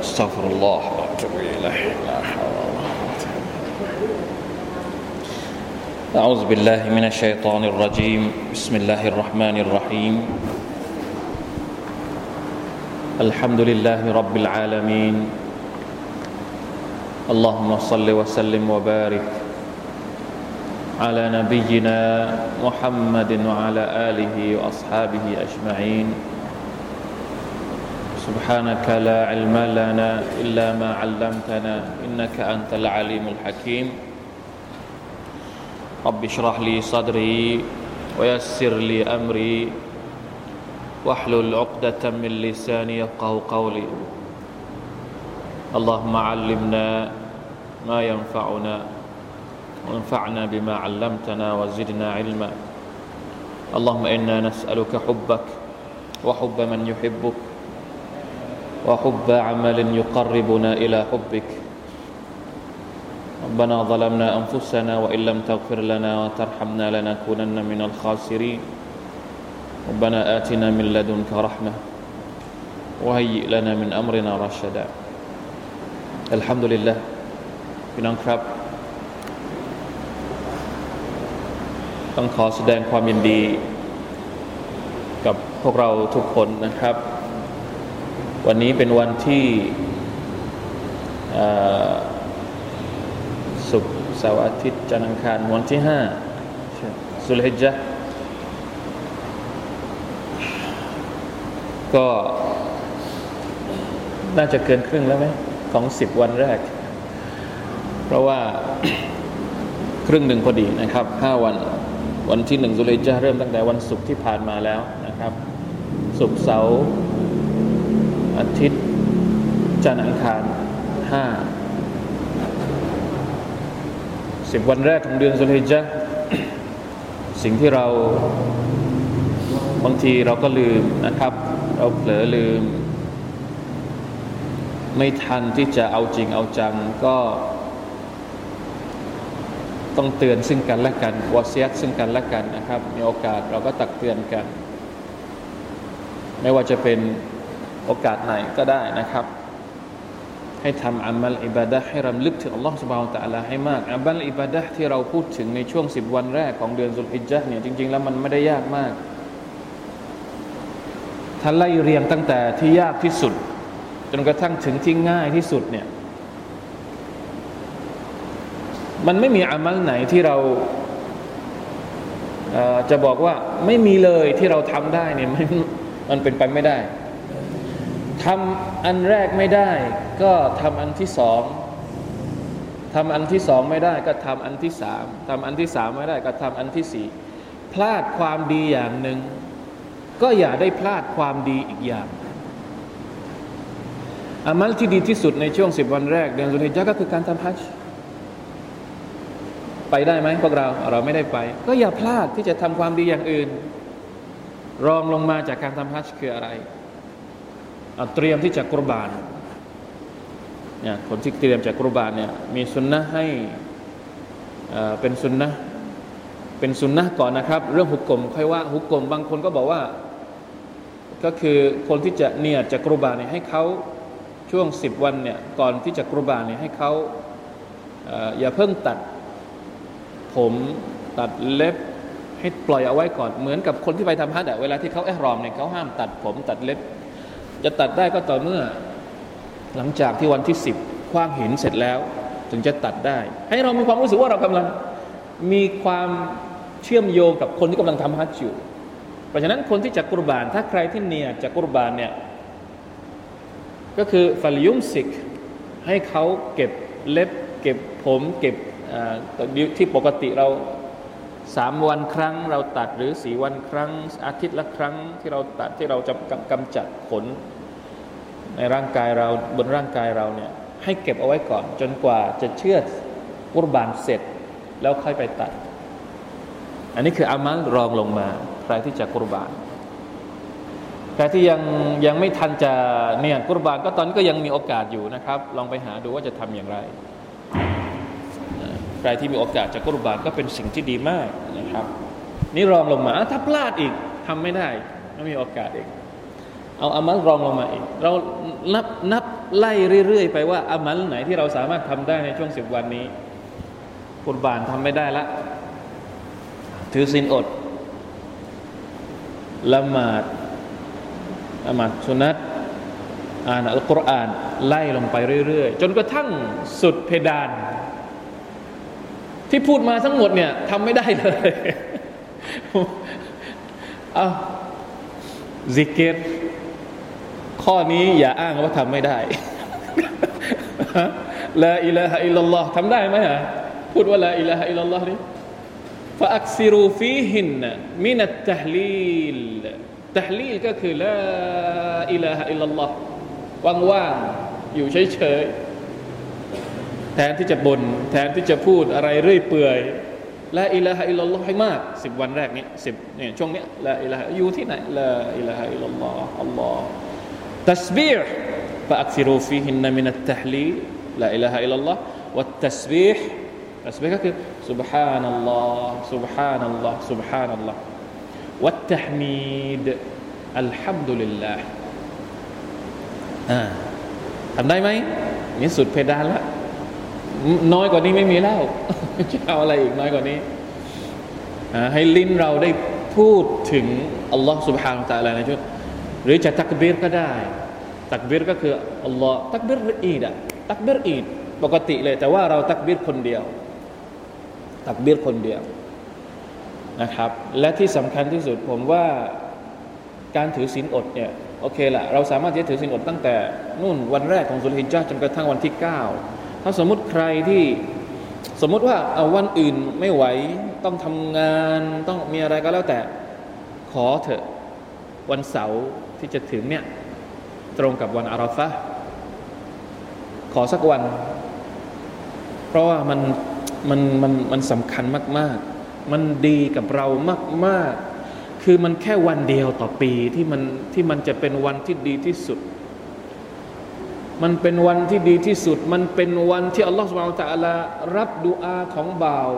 استغفر الله واتوب اليه لا حول ولا قوه أعوذ بالله من الشيطان الرجيم. بسم الله الرحمن الرحيم. الحمد لله رب العالمين. اللهم صل وسلم وبارك على نبينا محمد وعلى آله وأصحابه أجمعين. سبحانك لا علم لنا إلا ما علمتنا إنك أنت العليم الحكيم. رب اشرح لي صدري ويسر لي أمري واحلل عقدة من لساني يفقه قولي. اللهم علمنا ما ينفعنا وانفعنا بما علمتنا وزدنا علما اللهم انا نسالك حبك وحب من يحبك وحب عمل يقربنا الى حبك ربنا ظلمنا انفسنا وان لم تغفر لنا وترحمنا لنكونن من الخاسرين ربنا آتنا من لدنك رحمة وهيئ لنا من أمرنا رشدا الحمد لله พี่น้องครับ ต้องขอแสดงความยินดี กับพวกเราทุกคนนะครับ วันนี้เป็นวันที่ศุกร์เสาร์อาทิตย์จันทร์อังคารวันที่ห้าสุลฮิจญะก็น่าจะเกินครึ่งแล้วไหมของสิบวันแรก เพราะว่าครึ่งหนึ่งพอดีนะครับห้าวัน วันที่หนึ่งสุเลจะเริ่มตั้งแต่วันศุกร์ที่ผ่านมาแล้วนะครับศุกร์เสาร์อาทิตย์จันทร์อังคารห้าสิบวันแรกของเดือนสุเลจะสิ่งที่เราบางทีเราก็ลืมนะครับ เราเผลอลืม ไม่ทันที่จะเอาจริงเอาจังก็ ต้องเตือนซึ่งกันและกันวอเซียซึ่งกันและกันนะครับ มีโอกาสเราก็ตักเตือนกัน ไม่ว่าจะเป็นโอกาสไหนก็ได้นะครับ ให้ทำอามัลอิบาดะให้รำลึกถึงอัลลอฮฺสุบาวตะลาให้มากอามัลอิบาดะที่เราพูดถึงในช่วงสิบวันแรกของเดือนสุลฮิจญะเนี่ยจริง ๆ แล้วมันไม่ได้ยากมากถ้าไล่เรียงตั้งแต่ที่ยากที่สุด จนกระทั่งถึงที่ง่ายที่สุดเนี่ย มันไม่มีอามัลไหนที่เราจะบอกว่าไม่มีเลยที่เราทำได้เนี่ยมันมันเป็นไปไม่ได้ทำอันแรกไม่ได้ ก็ทำอันที่สองทำอันที่สองไม่ได้ ก็ทำอันที่สามทำอันที่สามไม่ได้ ก็ทำอันที่สี่พลาดความดีอย่างหนึ่ง ก็อย่าได้พลาดความดีอีกอย่างอามัลที่ดีที่สุดในช่วงสิบวันแรกเดือนสุนิจาก็คือการทำฮัจจ์ ไปได้ไหมพวกเราเราไม่ได้ไป ก็อย่าพลาดที่จะทำความดีอย่างอื่น รองลงมาจากการทำฮัจจ์คืออะไรเตรียมที่จะกรบานเนี่ยคนที่เตรียมจากกรบานเนี่ยมีสุนนะให้เป็นสุนนะเป็นสุนนะก่อนนะครับ เรื่องหุกกลมค่อยว่าหุกกลมบางคนก็บอกว่า ก็คือคนที่จะเนี่ยจะกรุบาเนี่ยให้เขาช่วงสิบวันเนี่ยก่อนที่จะกรุบาเนี่ยให้เขาอย่าเพิ่งตัด ผมตัดเล็บให้ปล่อยเอาไว้ก่อนเหมือนกับคนที่ไปทำฮัจญ์เวลาที่เขาแอรอมเนี่ยเขาห้ามตัดผมตัดเล็บ จะตัดได้ก็ต่อเมื่อหลังจากที่วันที่สิบคว้างหินเสร็จแล้ว ถึงจะตัดได้ ให้เรามีความรู้สึกว่าเรากำลังมีความเชื่อมโยงกับคนที่กำลังทำฮัจญ์อยู่เพราะฉะนั้นคนที่จะกุรบาน ถ้าใครที่เนียจะกุรบานเนี่ยก็คือฟัลยุมสิกให้เขาเก็บเล็บ เก็บผม เก็บ ที่ปกติเราสามวันครั้ง เราตัดหรือสี่วันครั้ง อาทิตย์ละครั้งที่เราตัดที่เราจะกำจัดขนในร่างกายเราบนร่างกายเราเนี่ยให้เก็บเอาไว้ก่อน จนกว่าจะเชื่อกุรบานเสร็จ แล้วค่อยไปตัด อันนี้คืออามัลรองลงมาใครที่จะกุรบานใครที่ยังยังไม่ทันจะเนี่ยกุรบานก็ตอนนี้ก็ยังมีโอกาสอยู่นะครับ ลองไปหาดูว่าจะทำอย่างไร ใครที่มีโอกาสจะกุรบานก็เป็นสิ่งที่ดีมากนะครับ นี่รองลงมาถ้าพลาดอีกทำไม่ได้ไม่มีโอกาสเองเอาอามัลรองลงมาอีก เรานับนับไล่เรื่อยๆ ไปว่าอามัลไหนที่เราสามารถทำได้ในช่วงสิบวันนี้กุรบานทำไม่ได้ละ ถือศีลอดละหมาดละหมาดสุนัตอ่านอัลกุรอานไล่ลงไปเรื่อยๆ จนกระทั่งสุดเพดาน ที่พูดมาทั้งหมดเนี่ยทำไม่ได้เลยเอาซิกเกตข้อนี้อย่าอ้างว่าทำไม่ได้ละอิลาฮะอิลลัลลอฮ์ทำได้ไหมฮะพูดว่าละอิลาฮะอิลลัลลอฮ์นี่ فأكثروا فيهن من التهليل ตฮลีลก็คือละอิลาฮะอิลลัลลอฮ์ว่างๆอยู่เฉยๆ แทนที่จะบน่นแทนที่จะพูดอะไรเรื่อยเปื่อยละอิลาฮะอิลลัลลอฮ์ให้มากสิบวันแรกนี้สิบเนี่ยช่วงนี้ละอิลาฮะอยู่ที่ไหนละอิลาฮะอิลลัลลอฮ์อัลลอฮ์ تسبيح فأكثروا فيهن من التحليل لا إله إلا الله والتسبيح تسبيح ก็คือ سبحان الله سبحان الله سبحان الله والتحميد الحمد لله ทำได้ไหมนี่สุดเพดานละ น้อยกว่านี้ไม่มีแล้วจะเอาอะไรอีกน้อยกว่านี้ ให้ลิ้นเราได้พูดถึงอัลลอฮ์ سبحانه และ تعالى ในชุดหรือจะตักบีรก็ได้ ตักบีรก็คืออัลลอฮ์ตักบีรอีดอะตักบีรอีดปกติเลย แต่ว่าเราตักบีรคนเดียว ตักบีรคนเดียวนะครับ และที่สำคัญที่สุดผมว่าการถือศีลอดเนี่ยโอเคละเราสามารถจะถือศีลอดตั้งแต่นู่นวันแรกของสุลฮิจญาจนกระทั่งวันที่ 9 ถ้าสมมติใครที่สมมติว่าเอาวันอื่นไม่ไหวต้องทำงานต้องมีอะไรก็แล้วแต่ขอเถอะวันเสาร์ที่จะถึงเนี่ยตรงกับวันอาราฟะขอสักวัน เพราะว่ามันมันมันมันสำคัญมาก ๆ มันดีกับเรามาก ๆ คือมันแค่วันเดียวต่อปีที่มันที่มันจะเป็นวันที่ดีที่สุด มันเป็นวันที่ดีที่สุด มันเป็นวันที่อัลลอฮฺสุบไบร์ตะลารับดุอาของบ่าว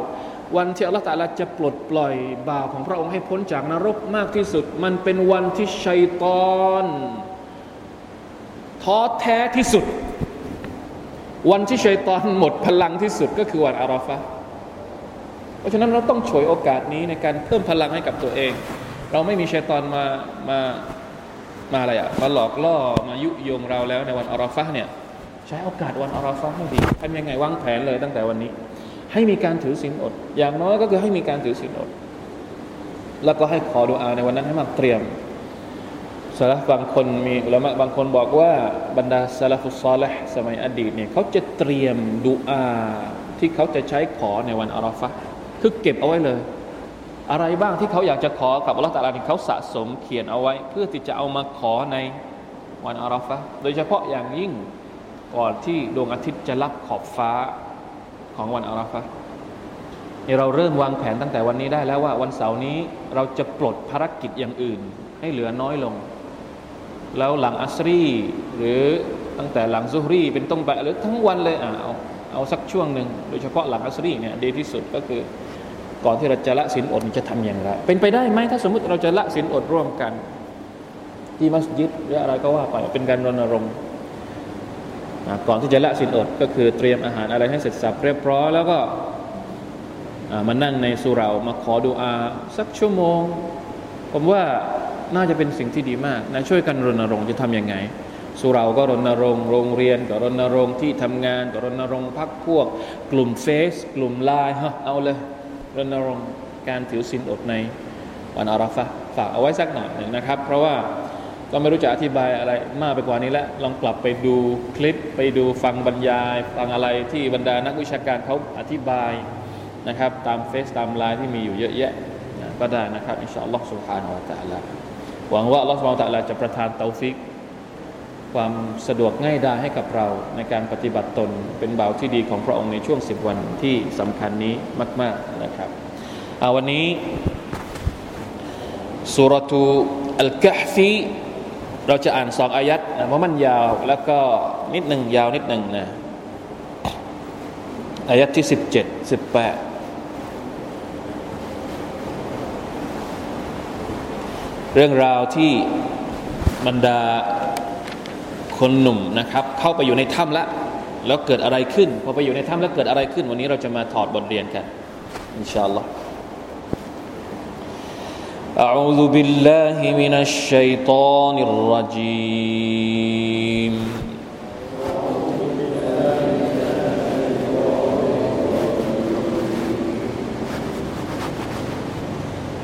วันที่อัลลอฮฺตะลาจะปลดปล่อยบ่าวของพระองค์ให้พ้นจากนรกมากที่สุด มันเป็นวันที่ชัยตอนท้อแท้ที่สุด วันที่ชัยตอนหมดพลังที่สุดก็คือวันอาราฟะเพราะฉะนั้นเราต้องฉวยโอกาสนี้ในการเพิ่มพลังให้กับตัวเอง เราไม่มีชัยตอนมามา มาอะไรอะมาหลอกล่อมายุยงเราแล้วในวันอาราฟะเนี่ยใช้โอกาสวันอาราฟะให้ดีทำยังไงวางแผนเลยตั้งแต่วันนี้ ให้มีการถือศีลอด อย่างน้อยก็คือให้มีการถือศีลอด แล้วก็ให้ขอดุอาในวันนั้นให้มากเตรียมสลับบางคนมีอุลามะบางคนบอกว่าบรรดาสลัฟุซอลห์สมัยอดีตเนี่ยเขาจะเตรียมดุอาที่เขาจะใช้ขอในวันอาราฟะคือเก็บเอาไว้เลย อะไรบ้างที่เขาอยากจะขอกับอัลลอฮฺตาลาที่เขาสะสมเขียนเอาไว้ เพื่อที่จะเอามาขอในวันอาราฟะโดยเฉพาะอย่างยิ่งก่อนที่ดวงอาทิตย์จะรับขอบฟ้าของวันอาราฟะนี่เราเริ่มวางแผนตั้งแต่วันนี้ได้แล้วว่าวันเสาร์นี้เราจะปลดภารกิจอย่างอื่น ให้เหลือน้อยลง แล้วหลังอัสรีหรือตั้งแต่หลังซุฮรีเป็นต้นไปหรือทั้งวันเลยอะเอาเอาสักช่วงหนึ่งโดยเฉพาะหลังอัสรีเนี่ยดีที่สุดก็คือ ก่อนที่เราจะละสินอดจะทำอย่างไร เป็นไปได้ไหมถ้าสมมติเราจะละสินอดร่วมกัน ที่มัสยิดหรืออะไรก็ว่าไปเป็นการรณรงค์ก่อนที่จะละสินอดก็คือเตรียมอาหารอะไรให้เสร็จสับเรียบร้อยแล้วก็มานั่งในสุเรามาขอดูอาสักชั่วโมง ผมว่าน่าจะเป็นสิ่งที่ดีมากนะช่วยกันรณรงค์จะทำยังไง สุเราก็รณรงค์โรงเรียนก็รณรงค์ที่ทำงานก็รณรงค์พักพวก กลุ่มเฟซกลุ่มไลน์ฮะเอาเลย รณรงค์การถือศีลอดในวันอาราฟะฝากเอาไว้สักหน่อยนนะครับ เพราะว่าก็ไม่รู้จะอธิบายอะไรมากไปกว่านี้แล้ว ลองกลับไปดูคลิปไปดูฟังบรรยาย ฟังอะไรที่บรรดานักวิชาการเขาอธิบายนะครับ ตามเฟซตามไลน์ที่มีอยู่เยอะแยะก็ได้นะครับ إن شاء الله سبحانه وتعالى หวังว่าอัลลอฮ์ سبحانه وتعالى จะประทานเตาฟิก ความสะดวกง่ายดายให้กับเราในการปฏิบัติตนเป็นบ่าวที่ดีของพระองค์ในช่วงสิบวันที่สำคัญนี้มาก ๆนะครับวันนี้สุรทูอัลกัฮฟีเราจะอ่านสองอายัดนะเพราะมันยาวแล้วก็นิดหนึ่งยาวนิดหนึ่งนะอายัดที่สิบเจ็ดสิบแปด เรื่องราวที่บรรดา คนหนุ่มนะครับ เข้าไปอยู่ในถ้ำแล้วแล้วเกิดอะไรขึ้นพอไปอยู่ในถ้ำแล้วเกิดอะไรขึ้น วันนี้เราจะมาถอดบทเรียนกันอินชาอัลลอฮ์ أعوذ بالله من الشيطان الرجيم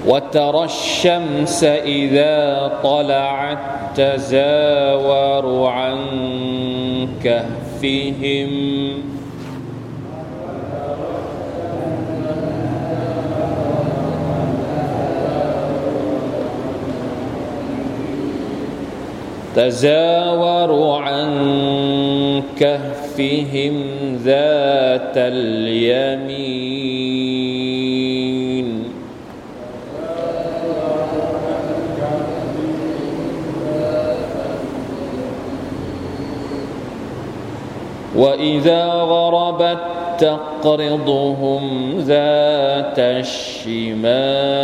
وترى الشمس إذا طلعت تزاور عن كهفهم. تزاور عن كهفهم ذات اليمين. وإذا غربت تقرضهم ذات الشمال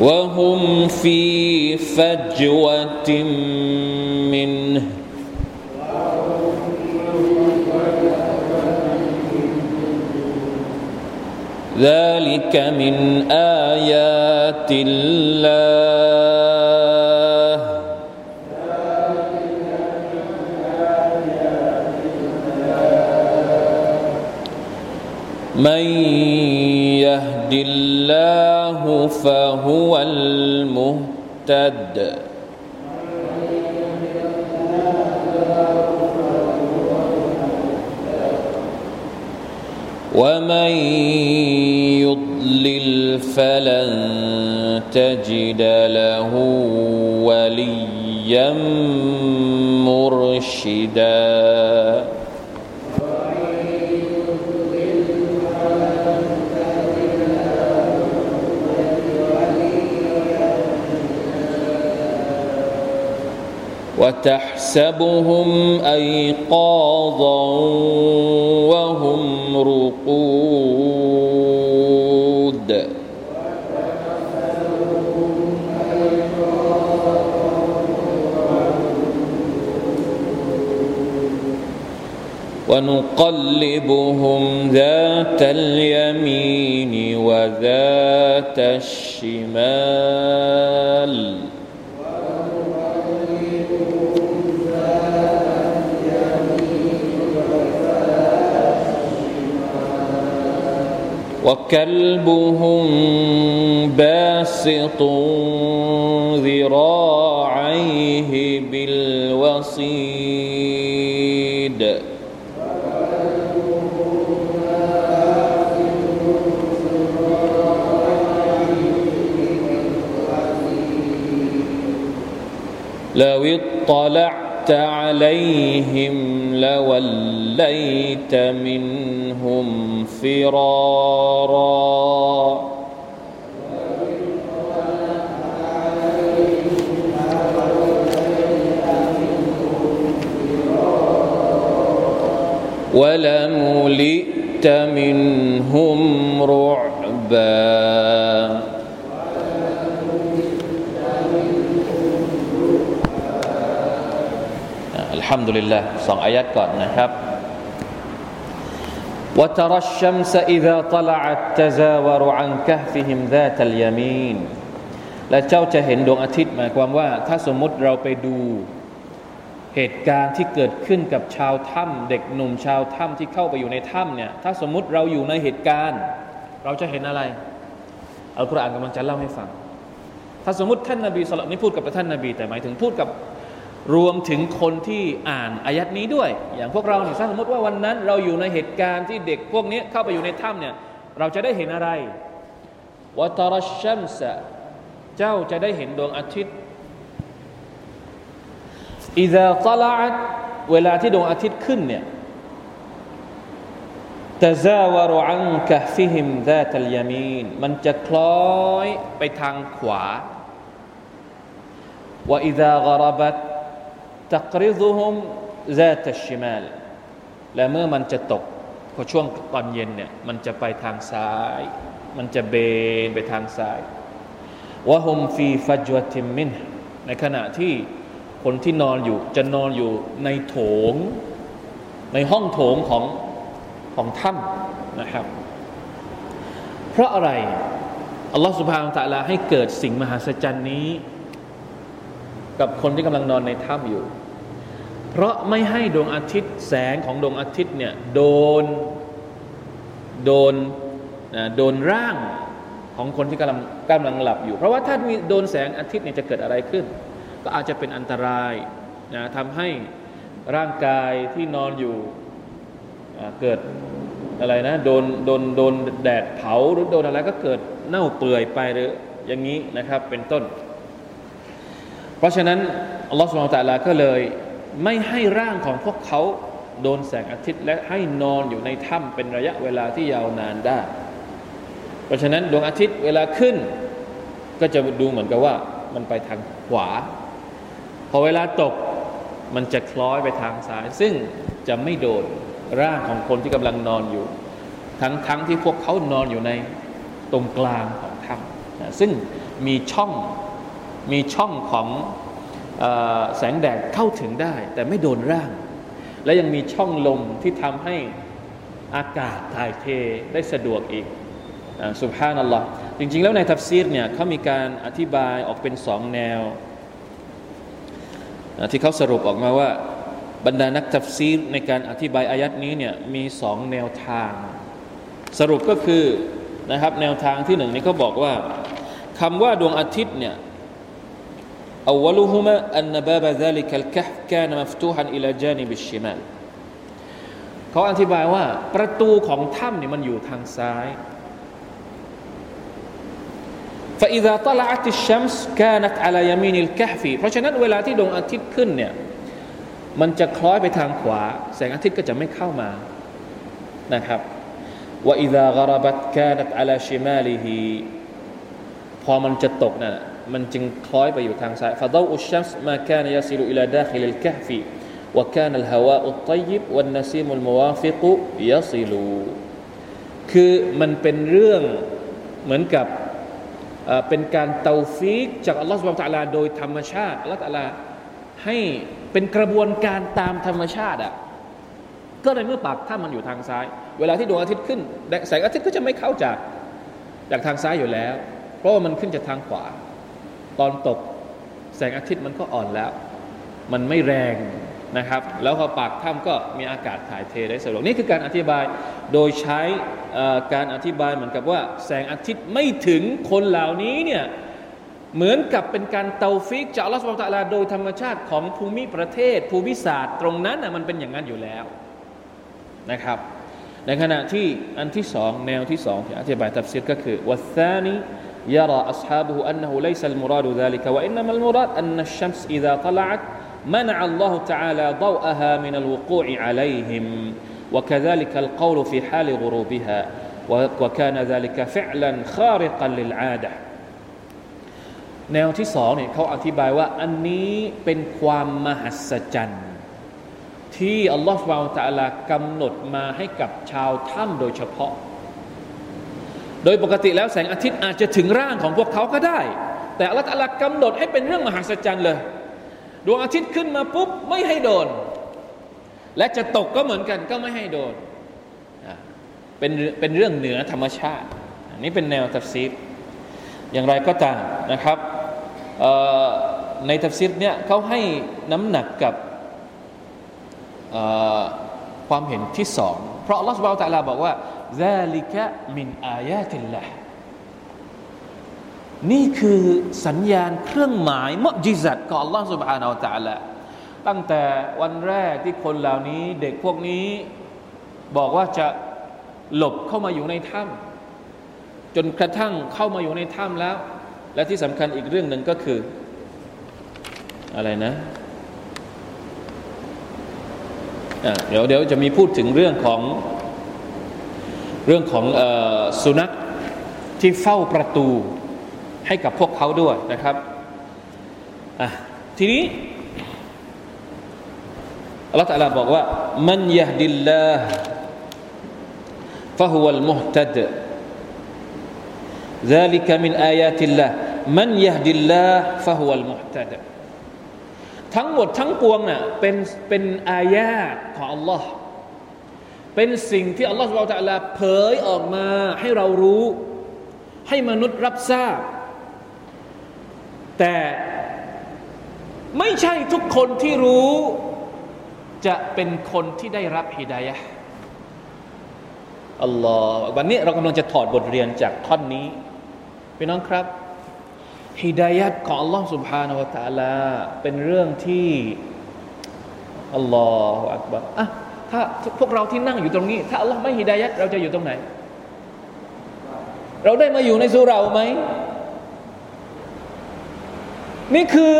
وهم في فجوة منه ذلك من آيات الله. من يهد الله فهو المهتد. ومن يضلل فلن تجد له وليا مرشدا وتحسبهم ايقاظا وهم رقود ونقلبهم ذات اليمين وذات الشمال. وكلبهم باسط ذراعيه بالوصيد. لو اطلعت عليهم لوليت منهم فرارا. ولملئت منهم رعبا. الحمد لله สองอายัดก่อนนะครับ وترى الشمس إذا طلعت تزاور عن كهفهم ذات اليمين และเจ้าจะเห็นดวงอาทิตย์หมายความว่า ถ้าสมมุติเราไปดูเหตุการณ์ที่เกิดขึ้นกับชาวถ้ำเด็กหนุ่มชาวถ้ำที่เข้าไปอยู่ในถ้ำเนี่ยถ้าสมมุติเราอยู่ในเหตุการณ์ เราจะเห็นอะไรอัลกุรอานกำลังจะเล่าให้ฟัง ถ้าสมมติท่านนาบีสลับนี่พูดกับท่านนาบี แต่หมายถึงพูดกับ รวมถึงคนที่อ่านอายัดนี้ด้วย อย่างพวกเราเนี่ยสมมติว่าวันนั้นเราอยู่ในเหตุการณ์ที่เด็กพวกนี้เข้าไปอยู่ในถ้ำเนี่ยเราจะได้เห็นอะไรวะตารชัมสะเจ้าจะได้เห็นดวงอาทิตย์อิซาตลาดเวลาที่ดวงอาทิตย์ขึ้นเนี่ยตะซาวรุอันกะฟิฮิมซาตัลยามีนมันจะคล้อยไปทางขวาว่าอิซากรบัต ตักริซุฮุมซาตชิมาลและเมื่อมันจะตกพอช่วงตอนเย็นเนี่ยมันจะไปทางซ้าย มันจะเบนไปทางซ้ายวะฮุมฟีฟัจวติมินในขณะที่คนที่นอนอยู่จะนอนอยู่ในโถง ในห้องโถงของของถ้ำนะครับ เพราะอะไร อัลลอฮฺสุบฮานตะลาให้เกิดสิ่งมหัศจรรย์นี้ กับคนที่กำลังนอนในถ้ำอยู่ เพราะไม่ให้ดวงอาทิตย์แสงของดวงอาทิตย์เนี่ยโดนโดนโดนร่างของคนที่กำลังกำลังหลับอยู่ เพราะว่าถ้ามีโดนแสงอาทิตย์เนี่ยจะเกิดอะไรขึ้น ก็อาจจะเป็นอันตรายนะทำให้ร่างกายที่นอนอยู่เกิดอะไรนะโดนโดนโดนแดดเผาหรือโดนอะไรก็เกิดเน่าเปื่อยไปหรืออย่างนี้นะครับเป็นต้น เพราะฉะนั้นอัลลอฮฺสุลต่านละก็เลยไม่ให้ร่างของพวกเขาโดนแสงอาทิตย์ และให้นอนอยู่ในถ้ำเป็นระยะเวลาที่ยาวนานได้ เพราะฉะนั้นดวงอาทิตย์เวลาขึ้น ก็จะดูเหมือนกับว่ามันไปทางขวา พอเวลาตกมันจะคล้อยไปทางซ้าย ซึ่งจะไม่โดนร่างของคนที่กำลังนอนอยู่ ทั้งทั้งที่พวกเขานอนอยู่ในตรงกลางของถ้ำซึ่งมีช่อง มีช่องของแสงแดดเข้าถึงได้ แต่ไม่โดนร่าง และยังมีช่องลมที่ทำให้อากาศถ่ายเทได้สะดวกอีกسبحان الله จริง ๆ แล้วในตัฟซีรเนี่ยเขามีการอธิบายออกเป็นสองแนว ที่เขาสรุปออกมาว่า บรรดานักตัฟซีรในการอธิบายอายัดนี้เนี่ยมีสองแนวทาง สรุปก็คือนะครับแนวทางที่หนึ่งนี่เขาบอกว่าคำว่าดวงอาทิตย์เนี่ย أولهما أن باب ذلك الكهف كان مفتوحا إلى جانب الشمال เขาอธิบายว่าประตูของถ้ำเนี่ยมันอยู่ทางซ้าย فإذا طلعت الشمس كانت على يمين الكهف เพราะฉะนั้นเวลาที่ดวงอาทิตย์ขึ้นเนี่ยมันจะคล้อยไปทางขวา แสงอาทิตย์ก็จะไม่เข้ามานะครับว่าอิดะกรบัตกานัตอัลาชิมาลิฮีพอมันจะตกนั่น มันจึงคล้อยไปอยู่ทางซ้ายفضوء الشمس ما كان يصل إلى داخل الكهف وكان الهواء الطيب والنسيم الموافق يصل คือมันเป็นเรื่องเหมือนกับเป็นการเตาฟิกจากอัลลอฮฺ سبحانه وتعالى โดยธรรมชาติالله تعالى ให้เป็นกระบวนการตามธรรมชาติอะก็ในเมื่อปากถ้ามันอยู่ทางซ้าย เวลาที่ดวงอาทิตย์ขึ้นแสงอาทิตย์ก็จะไม่เข้าจากจากทางซ้ายอยู่แล้ว เพราะว่ามันขึ้นจากทางขวา ตอนตกแสงอาทิตย์มันก็อ่อนแล้ว มันไม่แรงนะครับ แล้วพอปากถ้ำก็มีอากาศถ่ายเทได้สะดวกนี่คือการอธิบายโดยใช้การอธิบายเหมือนกับว่า แสงอาทิตย์ไม่ถึงคนเหล่านี้เนี่ยเหมือนกับเป็นการเตาฟิกจากอัลลอฮฺ سبحانه وتعالى โดยธรรมชาติของภูมิประเทศ ภูมิศาสตร์ ตรงนั้นนะมันเป็นอย่างนั้นอยู่แล้วนะครับ ในขณะที่อันที่สองแนวที่สองที่อธิบายตัฟซีรก็คือวัซานี يرى أصحابه أنه ليس المراد ذلك وإنما المراد أن الشمس إذا طلعت منع الله تعالى ضوءها من الوقوع عليهم وكذلك القول في حال غروبها وكان ذلك فعلا خارقا للعاده แนวที่สองเนี่ยเขาอธิบายว่าอันนี้เป็นความมหัศจรรย์ที่อัลลอฮฺสุบานตะลากำหนดมาให้กับชาวถ้ำโดยเฉพาะ โดยปกติแล้วแสงอาทิตย์อาจจะถึงร่างของพวกเขาก็ได้ แต่อัลลอฮฺตะลกำหนดให้เป็นเรื่องมหัศจรรย์เลย ดวงอาทิตย์ขึ้นมาปุ๊บไม่ให้โดน และจะตกก็เหมือนกันก็ไม่ให้โดนเป็นเป็นเรื่องเหนือธรรมชาติ อันนี้เป็นแนวตัฟซีรอย่างไรก็ตามนะครับในตัฟซีรเนี่ยเขาให้น้ำหนักกับความเห็นที่สอง เพราะอัลลอฮฺ سبحانه وتعالى บอกว่า ذلك من آيات الله นี่คือสัญญาณเครื่องหมายมจิจัดของอัลลอฮฺ سبحانه และ تعالى ตั้งแต่วันแรกที่คนเหล่านี้เด็กพวกนี้บอกว่าจะหลบเข้ามาอยู่ในถ้ำจนกระทั่งเข้ามาอยู่ในถ้ำแล้วและที่สำคัญอีกเรื่องหนึ่งก็คืออะไรนะะเดี๋ยวเดี๋ยวจะมีพูดถึงเรื่องของ เรื่องของอสุนัขที่เฝ้าประตูให้กับพวกเขาด้วยนะครับ ทีนี้ อัลลอฮฺตะลาบอกว่ามันยะดิลลาห์ فهو المهتد ذلك من آيات الله من يهدي الله فهو المهتد ทั้งหมดทั้งปวงน่ะเป็นเป็นอายาตของ Allah เป็นสิ่งที่อัลลอฮฺสุบะลาเผยออกมาให้เรารู้ ให้มนุษย์รับทราบ แต่ไม่ใช่ทุกคนที่รู้จะเป็นคนที่ได้รับฮิดายะอัลลอฮ์วันนี้เรากำลังจะถอดบทเรียนจากท่อนนี้พี่น้องครับฮิดายะของอัลลอฮ์สุบฮานาวะตะลาเป็นเรื่องที่อัลลอฮฺอักบารอะ ถ้าพวกเราที่นั่งอยู่ตรงนี้ ถ้าอัลลอฮ์ไม่ฮิดายัดเราจะอยู่ตรงไหน เราได้มาอยู่ในสุราไหมนี่คือ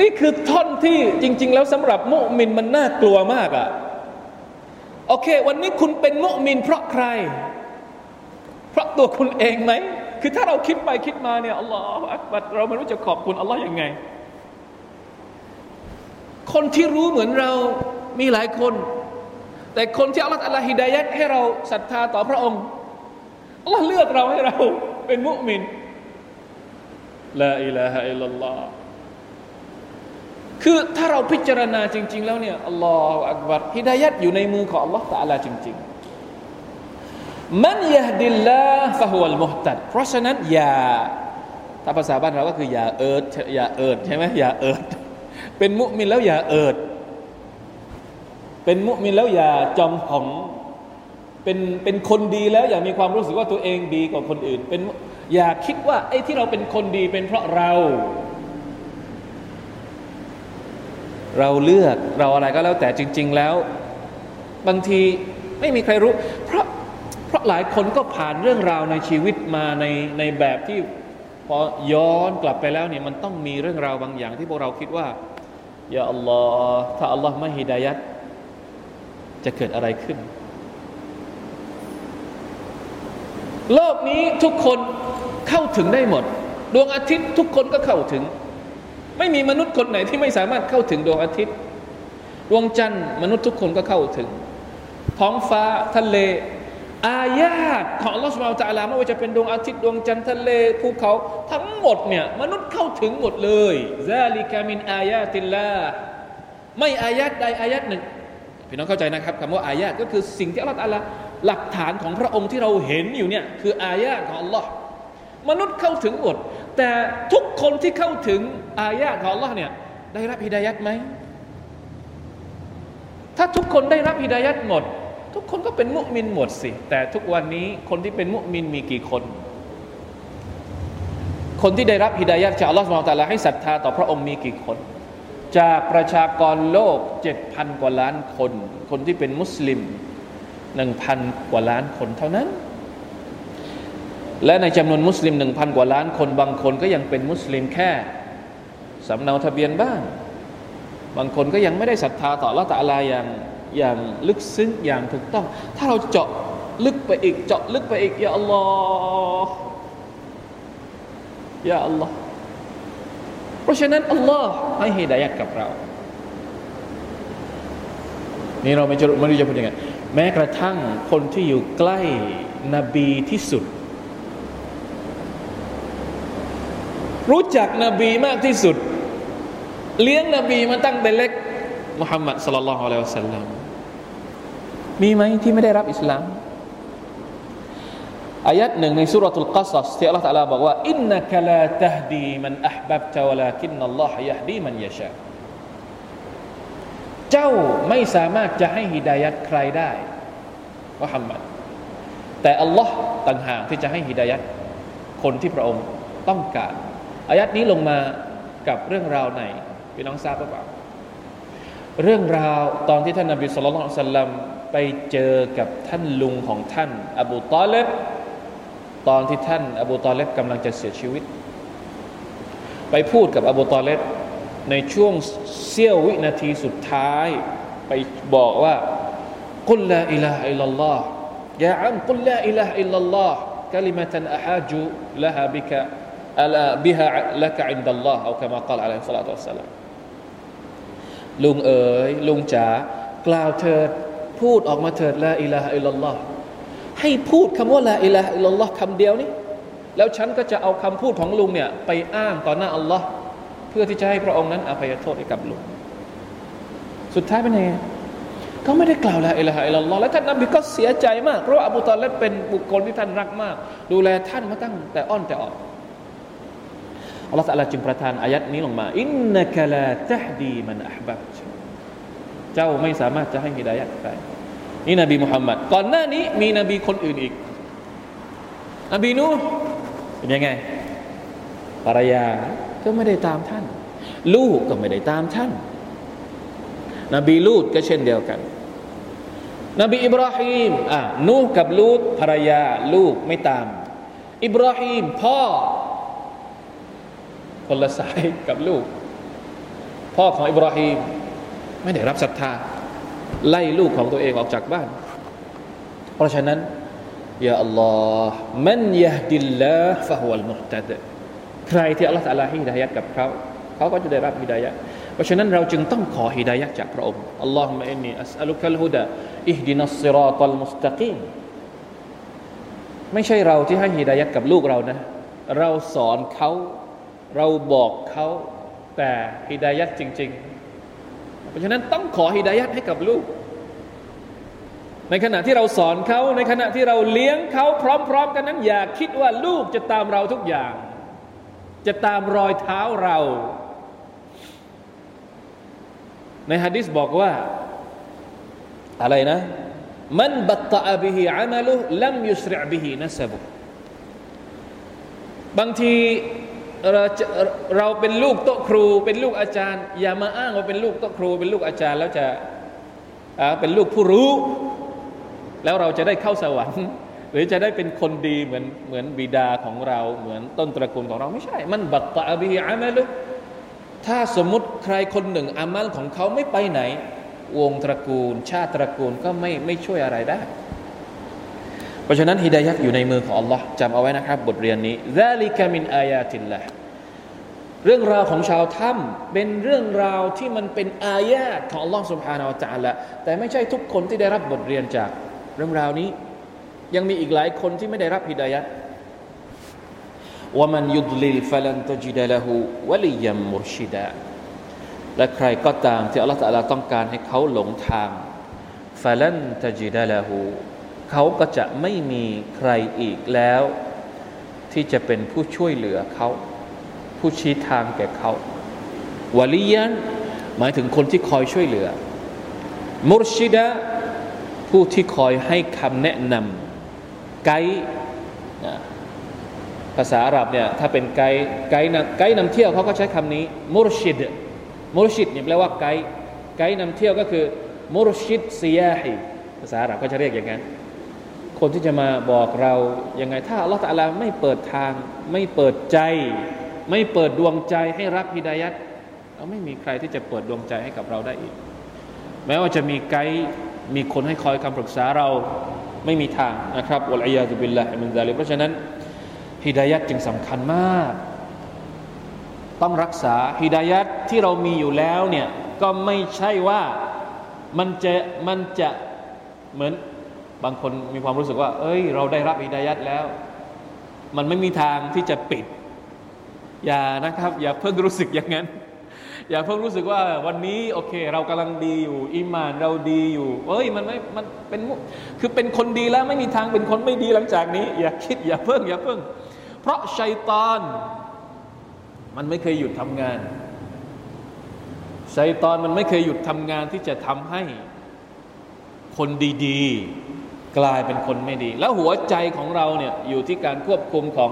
นี่คือท่อนที่จริง ๆ แล้วสำหรับมุมินมันน่ากลัวมากอะ่ะโอเค วันนี้คุณเป็นมุมินเพราะใคร เพราะตัวคุณเองไหมคือถ้าเราคิดไปคิดมาเนี่ยอัลลอฮฺอักบัดเราไม่รู้จะขอบคุณอัลลอฮ์ยังไง คนที่รู้เหมือนเรามีหลายคน แต่คนที่อัลลอฮฺอัลลอฮฺฮิดายัดให้เราศรัทธาต่อพระองค์อัลลอฮ์เลือกเราให้เราเป็นมุมิน لا إله إلا الله คือถ้าเราพิจารณาจริง ๆ แล้วเนี่ยالله أكبر ฮิดายัดอยู่ในมือของالله تعالى จริง ๆ من يهد الله فهو المهتد เพราะฉะนั้นอย่าถ้าภาษาบ้านเราก็คืออย่าเอิดอย่าเอิดใช่ไหมอย่าเอิดเป็นมุมินแล้วอย่าเอิด เป็นมุมินแล้วอย่าจอมหองเป็นเป็นคนดีแล้วอย่ามีความรู้สึกว่าตัวเองดีกว่าคนอื่น เป็นอย่าคิดว่าไอ้ที่เราเป็นคนดีเป็นเพราะเรา เราเลือกเราอะไรก็แล้วแต่จริง ๆ แล้ว บางทีไม่มีใครรู้ เพราะเพราะหลายคนก็ผ่านเรื่องราวในชีวิตมาในในแบบที่พอย้อนกลับไปแล้วเนี่ยมันต้องมีเรื่องราวบางอย่างที่พวกเราคิดว่าอย่าอัลลอฮ์ถ้าอัลลอฮ์ไม่ฮิดายัด จะเกิดอะไรขึ้น โลกนี้ทุกคนเข้าถึงได้หมด ดวงอาทิตย์ทุกคนก็เข้าถึง ไม่มีมนุษย์คนไหนที่ไม่สามารถเข้าถึงดวงอาทิตย์ ดวงจันทร์มนุษย์ทุกคนก็เข้าถึง ท้องฟ้าทะเล อายาตของลอสมาตาลาไม่ว่าจะเป็นดวงอาทิตย์ดวงจันทร์ทะเลภูเขาทั้งหมดเนี่ยมนุษย์เข้าถึงหมดเลยซาลิกามินอายาติลลาไม่อายาตใดอายาตหนึ่ง พี่น้องเข้าใจนะครับคำว่าอายาตก็คือสิ่งที่อัลลอฮฺหลักฐานของพระองค์ที่เราเห็นอยู่เนี่ยคืออายาตของอัลลอฮ์มนุษย์เข้าถึงหมดแต่ทุกคนที่เข้าถึงอายะของ Allah เนี่ยได้รับฮิดายัดไหมถ้าทุกคนได้รับฮิดายัดหมด ทุกคนก็เป็นมุมินหมดสิ แต่ทุกวันนี้คนที่เป็นมุมินมีกี่คน คนที่ได้รับฮิดายัดจากอัลลอฮฺสุบตาลาให้ศรัทธาต่อพระองค์มีกี่คน จากประชากรโลกเจ็ดพันกว่าล้านคน คนที่เป็นมุสลิมหนึ่งพันกว่าล้านคนเท่านั้น และในจำนวนมุสลิมหนึ่งพันกว่าล้านคนบางคนก็ยังเป็นมุสลิมแค่สำเนาทะเบียนบ้าน บางคนก็ยังไม่ได้ศรัทธาต่อละตาลาอย่างอย่างลึกซึ้งอย่างถูกต้อง ถ้าเราเจาะลึกไปอีกเจาะลึกไปอีกย่าอัลลอฮ์ย่าอัลลอฮ์ เพราะฉะนั้นอัลลอฮ์ให้ฮิดายัดกับเรา นี่เราไม่จะไม่รู้จะพูดยังไงแม้กระทั่งคนที่อยู่ใกล้นบีที่สุด รู้จักนบีมากที่สุด เลี้ยงนบีมาตั้งแต่เล็กมุฮัมมัดสลลัลลอฮุอะลัยฮิวสัลลัมมีไหมที่ไม่ได้รับอิสลาม อายัดหนึ่งในสุรทูลกัสสที่อัลลอฮฺตะลาบอกว่าอินนักลาตฮดีมันอัพบับตะวลาคินนัลลอฮฺยะฮดีมันยะชาเจ้าไม่สามารถจะให้ฮิดายัดใครได้มุฮัมมัดแต่อัลลอฮ์ต่างหากที่จะให้ฮิดายัดคนที่พระองค์ต้องการอายัดนี้ลงมากับเรื่องราวไหนพี่น้องทราบหรือเปล่าเรื่องราวตอนที่ท่านนบีสุลต่านสัลลัมไปเจอกับท่านลุงของท่าน อบูตอเลบ ตอนที่ท่าน อบูตอเลบกำลังจะเสียชีวิต ไปพูดกับอบูตอเลบในช่วงเสี้ยววินาทีสุดท้าย ไปบอกว่ากุลลาอิลาฮอิลลัลลอฮ์ยาอัมกุลลาอิลาฮอิลลัลลอฮ์ كلمة أحاج لها بك ألا بها لك عند الله أو كما قال عليه الصلاة والسلام ลุงเอ๋ยลุงจ๋ากล่าวเถิดพูดออกมาเถิดละอิลาฮะอิลลัลลอฮ์ ให้พูดคำว่า لا إله إلا الله คำเดียวนี้แล้วฉันก็จะเอาคำพูดของลุงเนี่ยไปอ้างต่อหน้าอัลลอฮ์เพื่อที่จะให้พระองค์นั้นอภัยโทษให้กับลุงสุดท้ายเป็นยังไงเขาไม่ได้กล่าวละอิลาฮะอิลลอฮ์และท่านนบีก็เสียใจมากเพราะว่าอบูตอเลบเป็นบุคคลที่ท่านรักมาก ดูแลท่านมาตั้งแต่อ้อนแต่ออกอัลลอฮฺสัลลจึงประทานอายัดนี้ลงมาอินนักลาตฮดีมันอับบับเจ้าไม่สามารถจะให้ฮิดายัดใคร นี่นบีมุฮัมมัดก่อนหน้านี้มีนบีคนอื่นอีก นบีนูเป็นยังไงภรรยาก็ไม่ได้ตามท่าน ลูกก็ไม่ได้ตามท่าน นบีลูดก็เช่นเดียวกัน นบีอิบราฮิมอะนูกับลูดภรรยาลูกไม่ตาม อิบราฮิมพ่อคนละสายกับลูก พ่อของอิบราฮิมไม่ได้รับศรัทธา ไล่ลูกของตัวเองออกจากบ้าน เพราะฉะนั้นيا الله من يهد الله فهو المهتد ใครที่ الله تعالى ให้ฮิดายัดกับเขาเขาก็จะได้รับฮิดายัดเพราะฉะนั้นเราจึงต้องขอฮิดายัดจากพระองค์اللهم إني أسألك الهدى اهدنا الصراط المستقيم ไม่ใช่เราที่ให้ฮิดายัดกับลูกเรานะ เราสอนเขาเราบอกเขาแต่ฮิดายัดจริง ๆ เพราะฉะนั้นต้องขอฮิดายัดให้กับลูก ในขณะที่เราสอนเขาในขณะที่เราเลี้ยงเขาพร้อม ๆ กันนั้นอย่าคิดว่าลูกจะตามเราทุกอย่าง จะตามรอยเท้าเรา ในฮะดิษบอกว่าอะไรนะมันบัตตะบิฮิอามัลุลัมยุสริบิฮินัสบุบางที เราเราเป็นลูกโต๊ะครู เป็นลูกอาจารย์ อย่ามาอ้างว่าเป็นลูกโต๊ะครู เป็นลูกอาจารย์ แล้วจะเป็นลูกผู้รู้ แล้วเราจะได้เข้าสวรรค์หรือจะได้เป็นคนดีเหมือนเหมือนบิดาของเราเหมือนต้นตระกูลของเราไม่ใช่ มันบัตตะบิอามัลุถ้าสมมุติใครคนหนึ่งอามัลของเขาไม่ไปไหน วงตระกูล ชาติตระกูลก็ไม่ไม่ช่วยอะไรได้ ราะฉะนั้นฮิดายักอยู่ในมือของ Allah จำเอาไว้นะครับ บทเรียนนี้ซาลิกามินอายาติลละเรื่องราวของชาวถ้ำเป็นเรื่องราวที่มันเป็นอายาตของ Allah سبحانه และ تعالى แต่ไม่ใช่ทุกคนที่ได้รับบทเรียนจากเรื่องราวนี้ ยังมีอีกหลายคนที่ไม่ได้รับฮิดายัดว่ามันยุดลิลฟลันตจิดะลหูวลียมมุรชิดะและใครก็ตามที่อัลลอฮฺต้องการให้เขาหลงทางฟลันตจิดะลหู เขาก็จะไม่มีใครอีกแล้ว ที่จะเป็นผู้ช่วยเหลือเขา ผู้ชี้ทางแก่เขาวาลียันหมายถึงคนที่คอยช่วยเหลือ มุรชิดะผู้ที่คอยให้คำแนะนำไกด์ภาษาอาหรับเนี่ยถ้าเป็นไกด์ไกด์นำไกด์นำเที่ยวเขาก็ใช้คำนี้ มุรชิดมุรชิดเนี่ยแปลว่าไกด์ไกด์นำเที่ยวก็คือ มุรชิดซียาฮีภาษาอาหรับก็จะเรียกอย่างนั้น คนที่จะมาบอกเรายังไง ถ้าอัลลอฮฺตะลาไม่เปิดทาง ไม่เปิดใจ ไม่เปิดดวงใจให้รับฮิดายัดเราไม่มีใครที่จะเปิดดวงใจให้กับเราได้อีก แม้ว่าจะมีไกด์มีคนให้คอยคำปรึกษาเราไม่มีทางนะครับอัลอยาตุบิลละมินซาลิเพราะฉะนั้นฮิดายัดจึงสำคัญมาก ต้องรักษาฮิดายัดที่เรามีอยู่แล้วเนี่ยก็ไม่ใช่ว่ามันจะมันจะเหมือน บางคนมีความรู้สึกว่า เอ้ย เราได้รับอิดายัดแล้ว มันไม่มีทางที่จะปิด อย่านะครับ อย่าเพิ่งรู้สึกอย่างนั้น อย่าเพิ่งรู้สึกว่าวันนี้โอเค เรากำลังดีอยู่อิมานเราดีอยู่ เอ้ยมันไม่มันเป็นคือเป็นคนดีแล้วไม่มีทางเป็นคนไม่ดีหลังจากนี้ อย่าคิดอย่าเพิ่ง อย่าเพิ่ง เพราะชัยตอน มันไม่เคยหยุดทำงานชัยตอนมันไม่เคยหยุดทำงานที่จะทำให้คนดี กลายเป็นคนไม่ดี แล้วหัวใจของเราเนี่ยอยู่ที่การควบคุมของ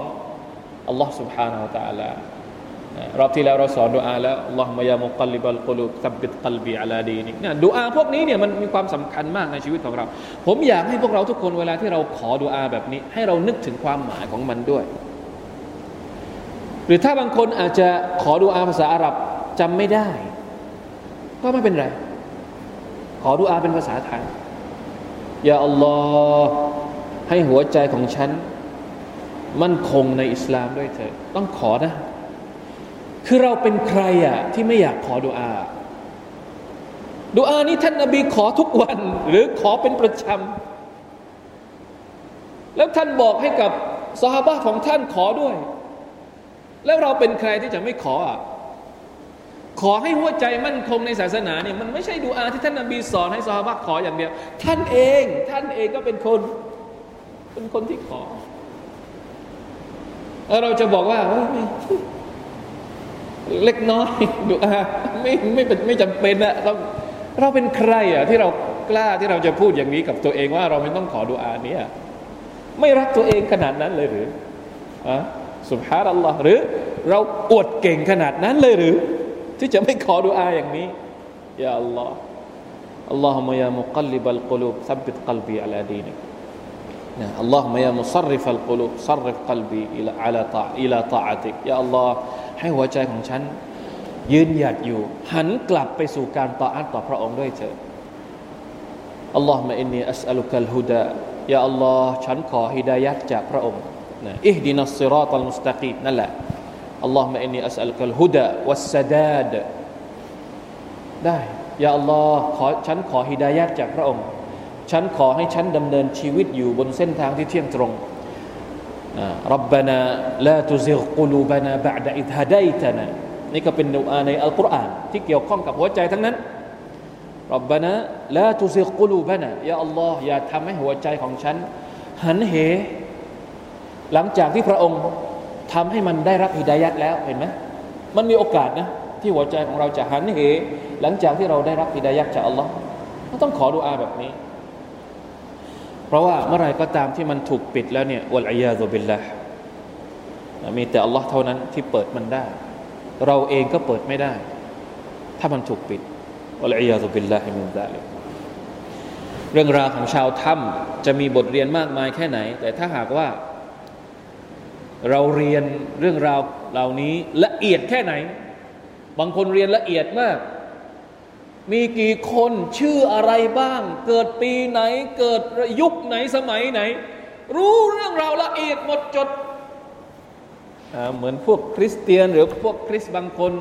อัลลอฮ์ سبحانه และ تعالى รอบที่แล้วเราสอนดูอาแล้วอัลลอฮ์มายามุกัลิบัลกุลูตับบิดกัลบีอัลาดีนี่เนี่ยดูอาพวกนี้เนี่ยมันมีความสำคัญมากในชีวิตของเรา ผมอยากให้พวกเราทุกคนเวลาที่เราขอดูอาแบบนี้ ให้เรานึกถึงความหมายของมันด้วย หรือถ้าบางคนอาจจะขอดูอาภาษาอาหรับจำไม่ได้ ก็ไม่เป็นไร ขอดูอาเป็นภาษาไทย ยาอัลลอฮ์ให้หัวใจของฉัน มั่นคงในอิสลามด้วยเถิดต้องขอนะ คือเราเป็นใครอะที่ไม่อยากขอดุอาดูอานี้ท่านนบีขอทุกวัน หรือขอเป็นประจำแล้วท่านบอกให้กับสหายของท่านขอด้วย แล้วเราเป็นใครที่จะไม่ขออะ ขอให้หัวใจมั่นคงในศาสนาเนี่ยมันไม่ใช่ดูอาที่ท่านนบีสอนให้สหายขออย่างเดียว ท่านเองท่านเองก็เป็นคน เป็นคนที่ขอแล้วเราจะบอกว่าเล็กน้อยดูอาไม่ไม่เป็นไม่จำเป็นอะเราเราเป็นใครอะที่เรากล้าที่เราจะพูดอย่างนี้กับตัวเองว่าเราไม่ต้องขอดูอาเนี้ยไม่รักตัวเองขนาดนั้นเลยหรืออะسبحان الله หรือ เราอวดเก่งขนาดนั้นเลยหรือ ที่จะไม่ขอดูอาอย่างนี้يا الله اللهم يا مقلب القلوب ثبت قلبي على دينك นะ اللهم يا مصرف القلوب صرف قلبي إلى على طاعتك إلى طاعتك يا اللهให้หัวใจของฉัน ยืนหยัดอยู่ หันกลับไปสู่การต่ออัตต่อพระองค์ด้วยเถิดอัลลอฮฺมะอินนีอัสอัลุกัลฮุดะยาอัลลอฮ์ฉันขอฮิดายัดจากพระองค์นะอิฮดินัสซิรอตัลมุสตะกีมนั่นแหละ อัลลอฮ์มะอินีอัสอัลกัลฮุดะวัสดาดได้ยาอัลลอฮ์ขอฉันขอฮิดายะจากพระองค์ ฉันขอให้ฉันดำเนินชีวิตอยู่บนเส้นทางที่เที่ยงตรงรับบานาลาตุซิกกุลูบานาบะดะอิฮะดัยตานะนี่ก็เป็นดุอาในอัลกุรอานที่เกี่ยวข้องกับหัวใจทั้งนั้นรับบานาลาตุซิกกุลูบานะยาอัลลอฮ์อย่าทำให้หัวใจของฉัน หันเห หลังจากที่พระองค์ ทำให้มันได้รับฮิดายัดแล้วเห็นไหมมันมีโอกาสนะที่หัวใจของเราจะหันเหหลังจากที่เราได้รับฮิดายัดจากอัลลอฮ์เราต้องขอดูอาแบบนี้ เพราะว่าเมื่อไรก็ตามที่มันถูกปิดแล้วเนี่ยวัลอยาตุบิลละมีแต่อัลลอฮ์เท่านั้นที่เปิดมันได้ เราเองก็เปิดไม่ได้ ถ้ามันถูกปิดอัลอยาตุบิลลาฮิมินซาลิเรื่องราวของชาวถ้ำจะมีบทเรียนมากมายแค่ไหน แต่ถ้าหากว่า เราเรียนเรื่องราวเหล่านี้ละเอียดแค่ไหน บางคนเรียนละเอียดมาก มีกี่คนชื่ออะไรบ้าง เกิดปีไหน เกิดยุคไหนสมัยไหน รู้เรื่องราวละเอียดหมดจด เหมือนพวกคริสเตียน หรือพวกคริสบางคน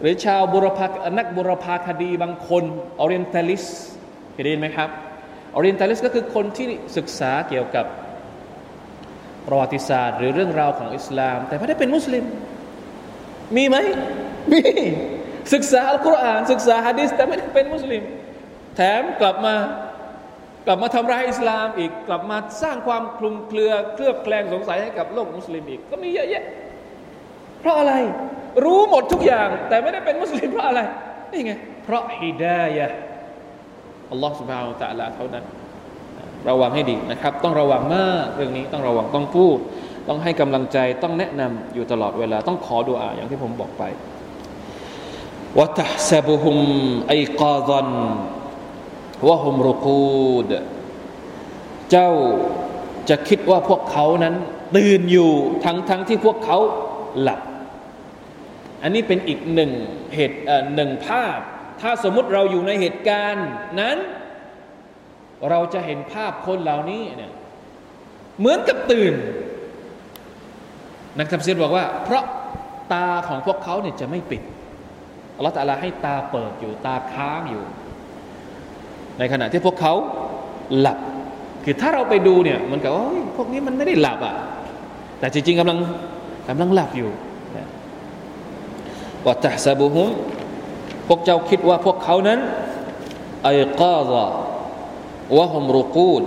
หรือชาวบุรพานักบุรพาคดีบางคนออเรียนตัลิสเคยได้ยินไหมครับออเรียนตัลิสก็คือคนที่ศึกษาเกี่ยวกับ ประวัติศาสตร์ หรือเรื่องราวของอิสลาม แต่ไม่ได้เป็นมุสลิม มีไหมมีศึกษาอัลกุรอานศึกษาฮะดิษแต่ไม่ได้เป็นมุสลิม แถมกลับมากลับมาทำร้ายอิสลามอีกกลับมาสร้างความคลุมเครือเคลือบแคลงสงสัยให้กับโลกมุสลิมอีก ก็มีเยอะแยะ เพราะอะไร รู้หมดทุกอย่าง แต่ไม่ได้เป็นมุสลิมเพราะอะไรนี่ไงเพราะฮิดายะอัลลอฮฺสุบฮานาตะลาเท่านั้น ระวังให้ดีนะครับ ต้องระวังมากเรื่องนี้ต้องระวังต้องพูด ต้องให้กำลังใจต้องแนะนำอยู่ตลอดเวลา ต้องขอดุอาอย่างที่ผมบอกไปวะตะซบุฮุมไอกาซันวะฮุมรุกูด เจ้าจะคิดว่าพวกเขานั้น ตื่นอยู่ทั้งทั้งที่พวกเขาหลับ อันนี้เป็นอีกหนึ่งเหตุหนึ่งภาพ ถ้าสมมุติเราอยู่ในเหตุการณ์นั้น เราจะเห็นภาพคนเหล่านี้เนี่ยเหมือนกับตื่น นักธรรมเสียบอกว่า เพราะตาของพวกเขาเนี่ยจะไม่ปิดอัลลอฮฺตาลาให้ตาเปิดอยู่ตาค้างอยู่ ในขณะที่พวกเขาหลับ คือถ้าเราไปดูเนี่ยมันก็ว่าพวกนี้มันไม่ได้หลับอะแต่จริงๆกำลังกำลังหลับอยู่ว่าตะซาบุฮุมพวกเจ้าคิดว่าพวกเขานั้นไอกาซา วะฮุมรุกูด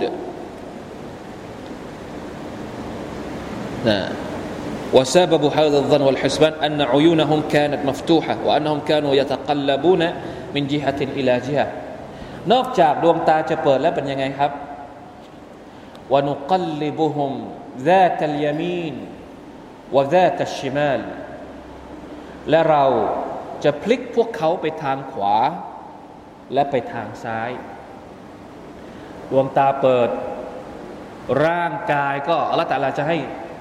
นะ وسبب هذا الظن والحسبان أن عيونهم كانت مفتوحة وأنهم كانوا يتقلبون من جهة إلى جهة นอกจากดวงตาจะเปิดแล้วเป็นยังไงครับวนุกลิบุฮุม ذات اليمين وذات الشمال และเราจะพลิกพวกเขาไปทางขวา และไปทางซ้าย ดวงตาเปิด ร่างกายก็อัลลอฮฺตาลาจะให้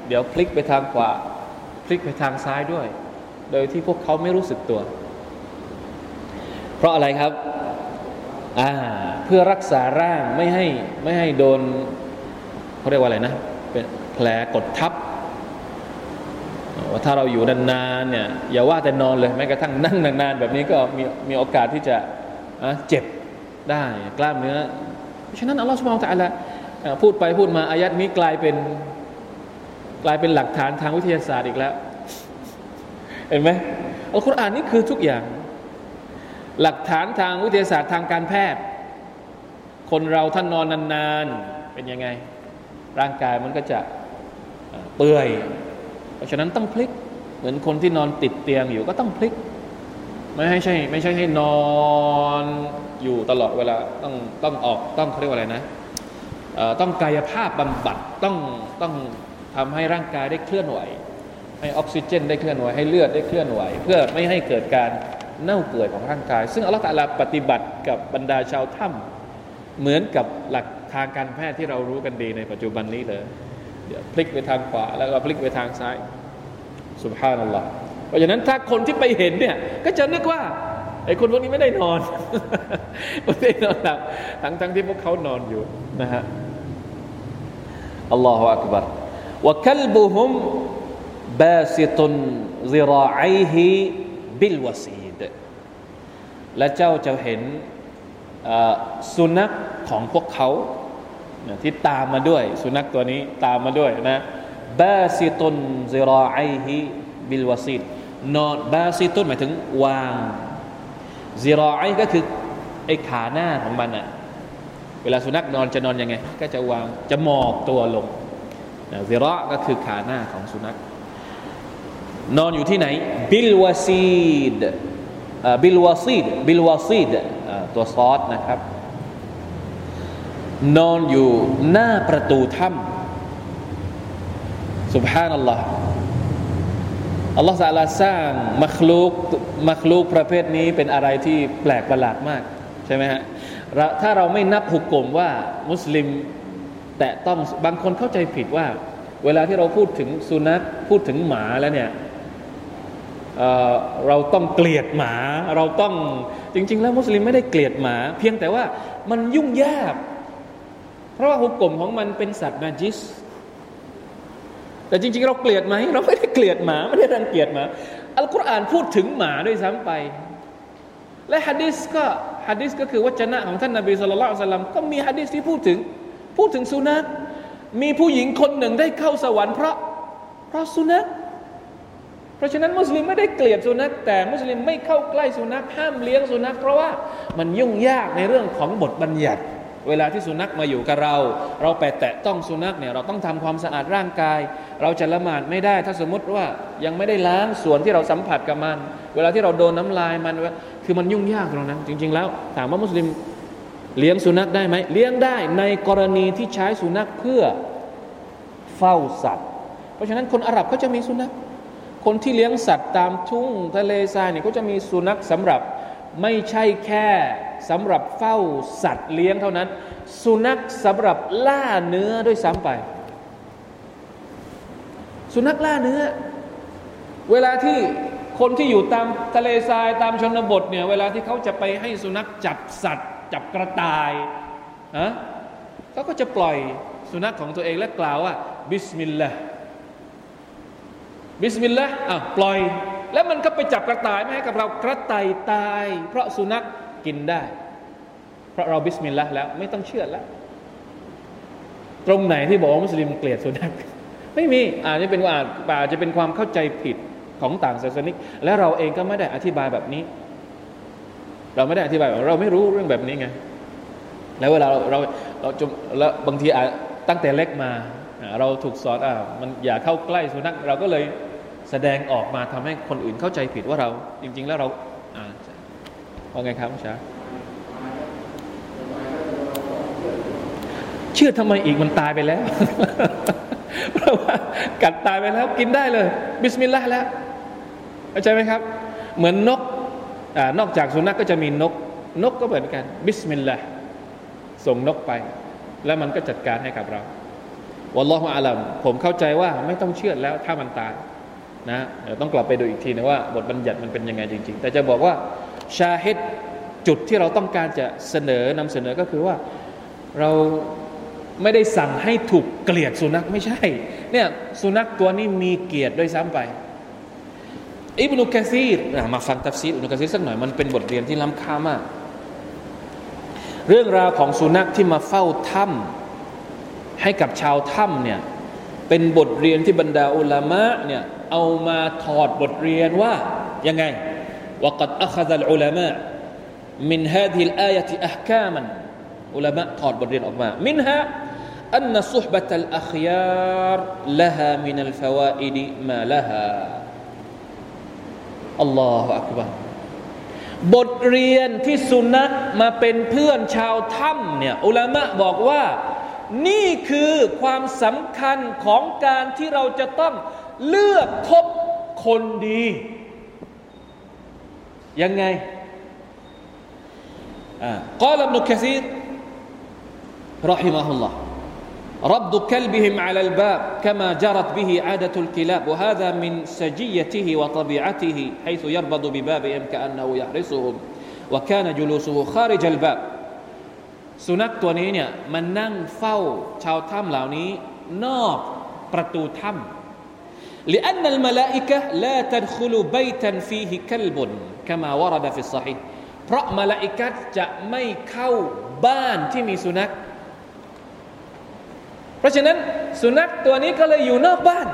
เดี๋ยวพลิกไปทางขวาพลิกไปทางซ้ายด้วย โดยที่พวกเขาไม่รู้สึกตัว เพราะอะไรครับเพื่อรักษาร่างไม่ให้ไม่ให้โดนเขาเรียกว่าอะไรนะเป็นแผลกดทับว่าถ้าเราอยู่นานๆเนี่ยอย่าว่าแต่นอนเลยแม้กระทั่งนั่งนานๆแบบนี้ก็มีมีโอกาสที่จะเจ็บได้ กล้ามเนื้อ เพราะฉะนั้นอัลลอฮฺสุบานตะละพูดไปพูดมาอายัดนี้กลายเป็นกลายเป็นหลักฐานทางวิทยาศาสตร์อีกแล้ว เห็นไหมอัลกุรอานนี่คือทุกอย่าง หลักฐานทางวิทยาศาสตร์ทางการแพทย์ คนเราท่านนอนนานๆเป็นยังไง ร่างกายมันก็จะเปื่อย เพราะฉะนั้นต้องพลิก เหมือนคนที่นอนติดเตียงอยู่ก็ต้องพลิก ไม่ให้ใช่ไม่ใช่ให้นอนอยู่ตลอดเวลาต้องต้องออกต้องเขาเรียกว่าอะไรนะต้องกายภาพบำบัดต้องต้องทำให้ร่างกายได้เคลื่อนไหว ให้ออกซิเจนได้เคลื่อนไหวให้เลือดได้เคลื่อนไหว เพื่อไม่ให้เกิดการเน่าเปื่อยของร่างกาย ซึ่งอัลลอฮฺตะลาปฏิบัติกับบรรดาชาวถ้ำเหมือนกับหลักทางการแพทย์ที่เรารู้กันดีในปัจจุบันนี้เลยเดี๋ยวพลิกไปทางขวาแล้วก็พลิกไปทางซ้ายสุบฮานัลลอฮ์ เพราะฉะนั้นถ้าคนที่ไปเห็นเนี่ย ก็จะนึกว่าไอ้คนพวกนี้ไม่ได้นอนไม่ได้นอนหลับทั้งทั้งที่พวกเขานอนอยู่นะฮะอัลลอฮฺอักบัรวะคลบุฮุมบาสิตุนซิราอีฮิบิลวะซีดและเจ้าจะเห็นสุนัขของพวกเขาที่ตามมาด้วย สุนัขตัวนี้ตามมาด้วยนะบาสิตุนซิราอีฮิบิลวะซีด นอนบาซิตุนหมายถึงวางซิราไอก็คือไอ้ขาหน้าของมันอะเวลาสุนัขนอนจะนอนยังไง ก็จะวางจะหมอบตัวลงذراع ก็คือขาหน้าของสุนัขนอนอยู่ที่ไหนบิลวาซีดบิลวาซีดบิลวาซีดตัวซอสนะครับ นอนอยู่หน้าประตูถ้ำسبحان الله الله تعالى สร้างมัคลูกมัคลูกประเภทนี้เป็นอะไรที่แปลกประหลาดมากใช่ไหมฮะถ้าเราไม่นับหุกกลมว่ามุสลิม แต่ต้องบางคนเข้าใจผิดว่า เวลาที่เราพูดถึงสุนัขพูดถึงหมาแล้วเนี่ยเเราต้องเกลียดหมา เราต้องจริง ๆ แล้วมุสลิมไม่ได้เกลียดหมา เพียงแต่ว่ามันยุ่งยาก เพราะว่าหุกกลมของมันเป็นสัตว์นาจิส แต่จริง ๆ เราเกลียดไหมเราไม่ได้เกลียดหมาไม่ได้รังเกียจหมาอัลกุรอานพูดถึงหมาด้วยซ้ำไป และฮะดิษก็ฮะดิษก็คือวจนะของท่านนบีสุลต่านก็มีฮะดิษที่พูดถึง พูดถึงสุนัขมีผู้หญิงคนหนึ่งได้เข้าสวรรค์เพราะเพราะสุนัขเพราะฉะนั้นมุสลิมไม่ได้เกลียดสุนัขแต่มุสลิมไม่เข้าใกล้สุนัขห้ามเลี้ยงสุนัขเพราะว่ามันยุ่งยากในเรื่องของบทบัญญัติ เวลาที่สุนัขมาอยู่กับเรา เราไปแตะต้องสุนัขเนี่ยเราต้องทำความสะอาดร่างกาย เราจะละหมาดไม่ได้ ถ้าสมมติว่ายังไม่ได้ล้างส่วนที่เราสัมผัสกับมัน เวลาที่เราโดนน้ำลายมันคือมันยุ่งยากตรงนั้น จริง ๆ แล้วถามว่ามุสลิมเลี้ยงสุนัขได้ไหมเลี้ยงได้ในกรณีที่ใช้สุนัขเพื่อเฝ้าสัตว์ เพราะฉะนั้นคนอาหรับก็จะมีสุนัขคนที่เลี้ยงสัตว์ตามทุ่งทะเลทรายเนี่ยก็จะมีสุนัขสำหรับไม่ใช่แค่ สำหรับเฝ้าสัตว์เลี้ยงเท่านั้น สุนัขสำหรับล่าเนื้อด้วยซ้ำไป สุนัขล่าเนื้อ เวลาที่คนที่อยู่ตามทะเลทรายตามชนบทเนี่ยเวลาที่เขาจะไปให้สุนัขจับสัตว์ จับกระต่ายฮะเขาก็จะปล่อยสุนัขของตัวเองและกล่าวว่า بسم الله بسم الله อะปล่อย แล้วมันก็ไปจับกระต่ายมาให้กับเรากระต่ายตาย เพราะสุนัข กินได้ เพราะเราบิสมิลลาห์แล้ว ไม่ต้องเชื่อแล้ว ตรงไหนที่บอกว่ามุสลิมเกลียดสุนัขไม่มีอาจจะเป็นว่าอาจจะเป็นความเข้าใจผิดของต่างศาสนิก และเราเองก็ไม่ได้อธิบายแบบนี้ เราไม่ได้อธิบายเราไม่รู้เรื่องแบบนี้ไงแล้วเวลาเราเราเราจมแล้วบางทีตั้งแต่เล็กมา เราถูกสอนอ่ามันอย่าเข้าใกล้สุนัขเราก็เลยแสดงออกมาทำให้คนอื่นเข้าใจผิดว่าเรา จริง ๆ แล้วเรา ว่าไงครับช้าเชือดทำไมอีกมันตายไปแล้ว เพราะว่ากัดตายไปแล้วกินได้เลย بسم الله แล้วเข้าใจไหมครับ เหมือนนกอนอกจากสุนัขกก็จะมีนก นกก็เหมือนกัน بسم الله ส่งนกไป แล้วมันก็จัดการให้กับเราวัลลอฮฺอาลัมผมเข้าใจว่าไม่ต้องเชื่อแล้วถ้ามันตายนะเดี๋ยวต้องกลับไปดูอีกทีนะว่า บทบัญญัติมันเป็นยังไงจริง ๆ แต่จะบอกว่า شاهدจุดที่เราต้องการจะเสนอนำเสนอก็คือว่าเราไม่ได้สั่งให้ถูกเกลียดสุนัขไม่ใช่ เนี่ยสุนัขตัวนี้มีเกียรติด้วยซ้ำไปอิบนุกะซีรมาฟังตัฟซีรอิบนุกะซีรสักหน่อยมันเป็นบทเรียนที่ล้ำค่ามาก เรื่องราวของสุนัขที่มาเฝ้าถ้ำให้กับชาวถ้ำเนี่ยเป็นบทเรียนที่บรรดาอุลามะเนี่ยเอามาถอดบทเรียนว่ายังไง وقد أخذ العلماء من هذه الآية أحكاما อุลามะถอดบทเรียนออกมา منها أن صحبة الأخيار لها من الفوائد ما لها الله أكبر บทเรียนที่สุนัขมาเป็นเพื่อนชาวถ้ำเนี่ยอุลามะบอกว่า นี่คือความสำคัญของการที่เราจะต้องเลือกคบคนดี ยังไงอ่ากล่าวอิบนุกะซีร رحمه الله رد كلبهم على الباب كما جرت به عادة الكلاب وهذا من سجيته وطبيعته حيث يربض ببابهم كأنه يحرسهم وكان جلوسه خارج الباب สุนัขตัวนี้เนี่ยมันนั่งเฝ้าชาวถ้ำเหล่านี้นอกประตูถ้ำ لأن الملائكة لا تدخل بيتا فيه كلب กมาวรดาฟิสซาฮิเพราะมาลาอิกัดจะไม่เข้าบ้านที่มีสุนัข เพราะฉะนั้นสุนัขตัวนี้ก็เลยอยู่นอกบ้าน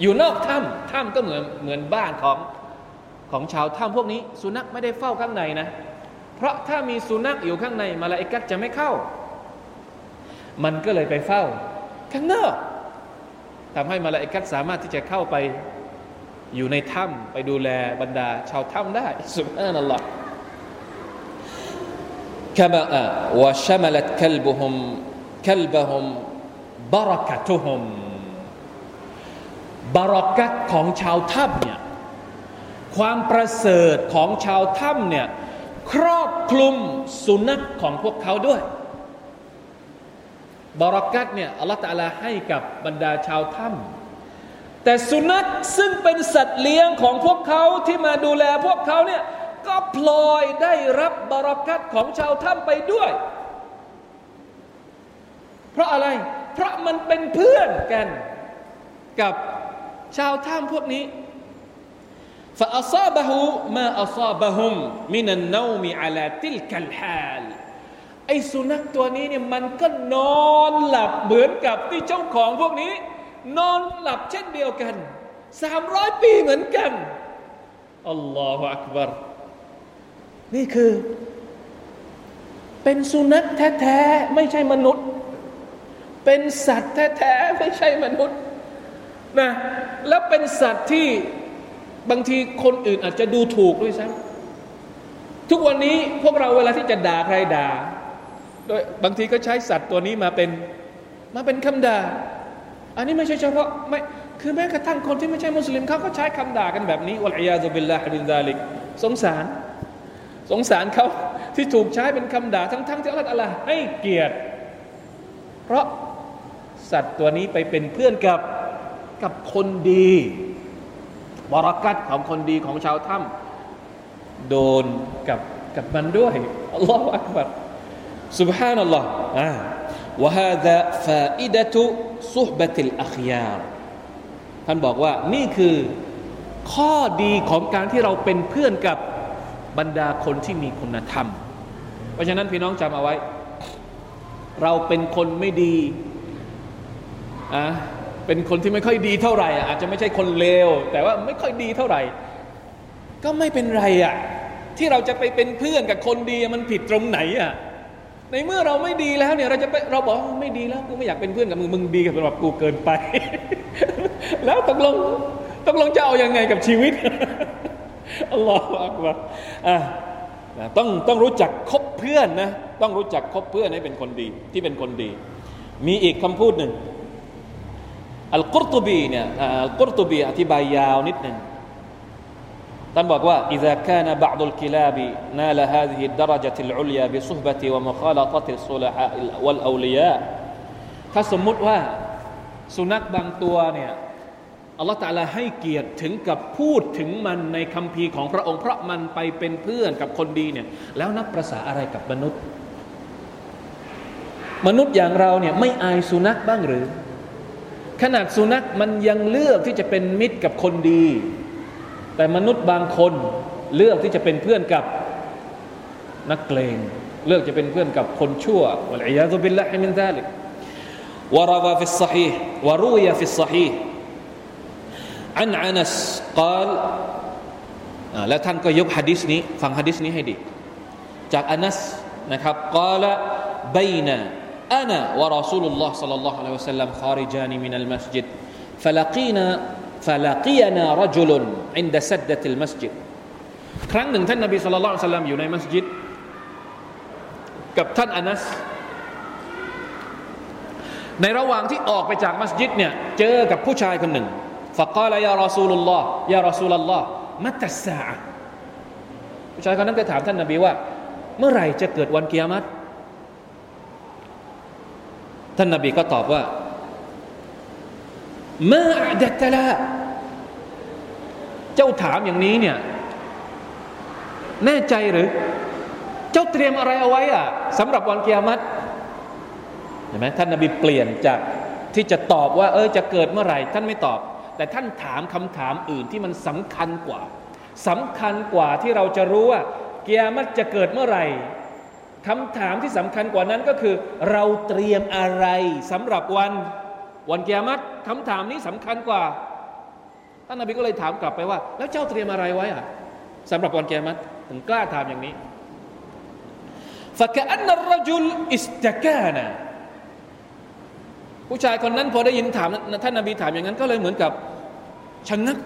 อยู่นอกถ้ำถ้ำก็เหมือนเหมือนบ้านของของชาวถ้ำพวกนี้ สุนัขไม่ได้เฝ้าข้างในนะ เพราะถ้ามีสุนัขอยู่ข้างในมาลาอิกัดจะไม่เข้า มันก็เลยไปเฝ้า ข้างนอกทำให้มาลาอิกัดสามารถที่จะเข้าไป อยู่ในถ้ำไปดูแลบรรดา ชาวถ้ำได้สุบฮานัลลอฮ์ كما وشملت كلبهم كلبهم บารักะตุฮุมบารักัตของชาวถ้ำเนี่ยความประเสริฐของชาวถ้ำเนี่ยครอบคลุมสุนัขของพวกเขาด้วยบารักัตเนี่ยอัลลอฮฺตะลาให้กับบรรดาชาวถ้ำ แต่สุนัขซึ่งเป็นสัตว์เลี้ยงของพวกเขาที่มาดูแลพวกเขาเนี่ยก็พลอยได้รับบารักัตของชาวถ้ำไปด้วย เพราะอะไรเพราะมันเป็นเพื่อนกันกับชาวถ้ำพวกนี้ فأصابه ما أصابهم من النوم على تلك الحال ไอ้สุนัขตัวนี้เนี่ยมันก็นอนหลับเหมือนกับที่เจ้าของพวกนี้ นอนหลับเช่นเดียวกันสามร้อยปีเหมือนกันอัลลอฮฺอักบารนี่คือ เป็นสุนัขแท้ๆไม่ใช่มนุษย์ เป็นสัตว์แท้ๆไม่ใช่มนุษย์นะแล้วเป็นสัตว์ที่บางทีคนอื่นอาจจะดูถูกด้วยซ้ำทุกวันนี้พวกเราเวลาที่จะด่าใครด่าโดยบางทีก็ใช้สัตว์ตัวนี้มาเป็นมาเป็นคำด่า อันนี้ไม่ใช่เฉพาะไม่คือแม้กระทั่งคนที่ไม่ใช่มุสลิมเขาก็ใช้คำด่ากันแบบนี้วะลัยยาซุบิลลาฮิบินซาลิกสงสาร สงสารเขาที่ถูกใช้เป็นคำด่าทั้งๆที่อัลลอฮฺให้เกียรติ เพราะสัตว์ตัวนี้ไปเป็นเพื่อนกับกับคนดีบรากัดของคนดีของชาวถ้ำโดนกับกับมันด้วยอัลลอฮฺอักบัร سبحان الله อ่า وهذا فائدة صحبة الأخيار ท่านบอกว่านี่คือข้อดีของการที่เราเป็นเพื่อนกับบรรดาคนที่มีคุณธรรม เพราะฉะนั้นพี่น้องจำเอาไว้ เราเป็นคนไม่ดีอ่ะเป็นคนที่ไม่ค่อยดีเท่าไหร่อาจจะไม่ใช่คนเลวแต่ว่าไม่ค่อยดีเท่าไหร่ ก็ไม่เป็นไรอ่ะที่เราจะไปเป็นเพื่อนกับคนดีมันผิดตรงไหนอ่ะ ในเมื่อเราไม่ดีแล้วเนี่ยเราจะไปเราบอกไม่ดีแล้วกูไม่อยากเป็นเพื่อนกับมึงมึงดีกับสำหรับกูเกินไป แล้วตกลงตกลงจะเอาอยัางไงกับชีวิตอัลลอฮฺอักบารอะต้องต้องรู้จักคบเพื่อนนะต้องรู้จักคบเพื่อนให้เป็นคนดีที่เป็นคนดี มีอีกคำพูดหนึ่งอัลกุรตุบีเนี่ยอัลกุรตุบีอธิบายยาวนิดหนึ่ง ท่านบอกว่า إذا كان بعض الكلاب نال هذه الدرجة العليا بصحبة ومخالطة الصلحاء والأولياء ถ้าสมมุติว่าสุนัขบางตัวเนี่ยอัลลอฮฺตาลาให้เกียรติถึงกับพูดถึงมันในคำพีของพระองค์เพราะมันไปเป็นเพื่อนกับคนดีเนี่ยแล้วนับประษาอะไรกับมนุษย์ มนุษย์อย่างเราเนี่ยไม่อายสุนัขบ้างหรือขนาดสุนัขมันยังเลือกที่จะเป็นมิตรกับคนดี แต่มนุษย์บางคนเลือกที่จะเป็นเพื่อนกับนักเกรง เลือกจะเป็นเพื่อนกับคนชั่ววะลัยยาตุบิลลาฮิมินซาลิก ورد في الصحيح وروي في الصحيح عن أنس قال แล้วท่านก็ยกฮะดิษนี้ฟังฮะดิษนี้ให้ดีจากอานัสนะครับกล่าวบยนะ أنا ورسول الله صلى الله عليه وسلم خارجان من المسجد فلقينا ฟาลากียนารจุลعند سدة المسجدครั้งหนึ่งท่านนบีصلى الله عليه وسلمอยู่ในมัสยิด กับท่านอานัส ในระหว่างที่ออกไปจากมัสยิดเนี่ยเจอกับผู้ชายคนหนึ่งفقال يا رسول الله يا رسول الله متى الساعةผู้ชายคนนั้นก็ถามท่านนบีว่า เมื่อไหร่จะเกิดวันกิยามัตท่านนบีก็ตอบว่า เมาอัดตลาเจ้าถามอย่างนี้เนี่ยแน่ใจหรือ เจ้าเตรียมอะไรเอาไว้อะสำหรับวันกิยามัตเห็นไหมท่านนบีเปลี่ยนจากที่จะตอบว่า เออจะเกิดเมื่อไหร่ ท่านไม่ตอบ แต่ท่านถามคำถามอื่นที่มันสำคัญกว่าสำคัญกว่าที่เราจะรู้ว่าเกียรติจะเกิดเมื่อไหร่คำถามที่สำคัญกว่านั้นก็คือ เราเตรียมอะไรสำหรับวัน วันเกียรติคำถามนี้สำคัญกว่าท่านนบีก็เลยถามกลับไปว่า แล้วเจ้าเตรียมอะไรไว้อะสำหรับวันเกียรติถึงกล้าถามอย่างนี้ فكأن الرجل استكان ผู้ชายคนนั้นพอได้ยินถามท่านนาบีถามอย่างนั้น ก็เลยเหมือนกับชะงัก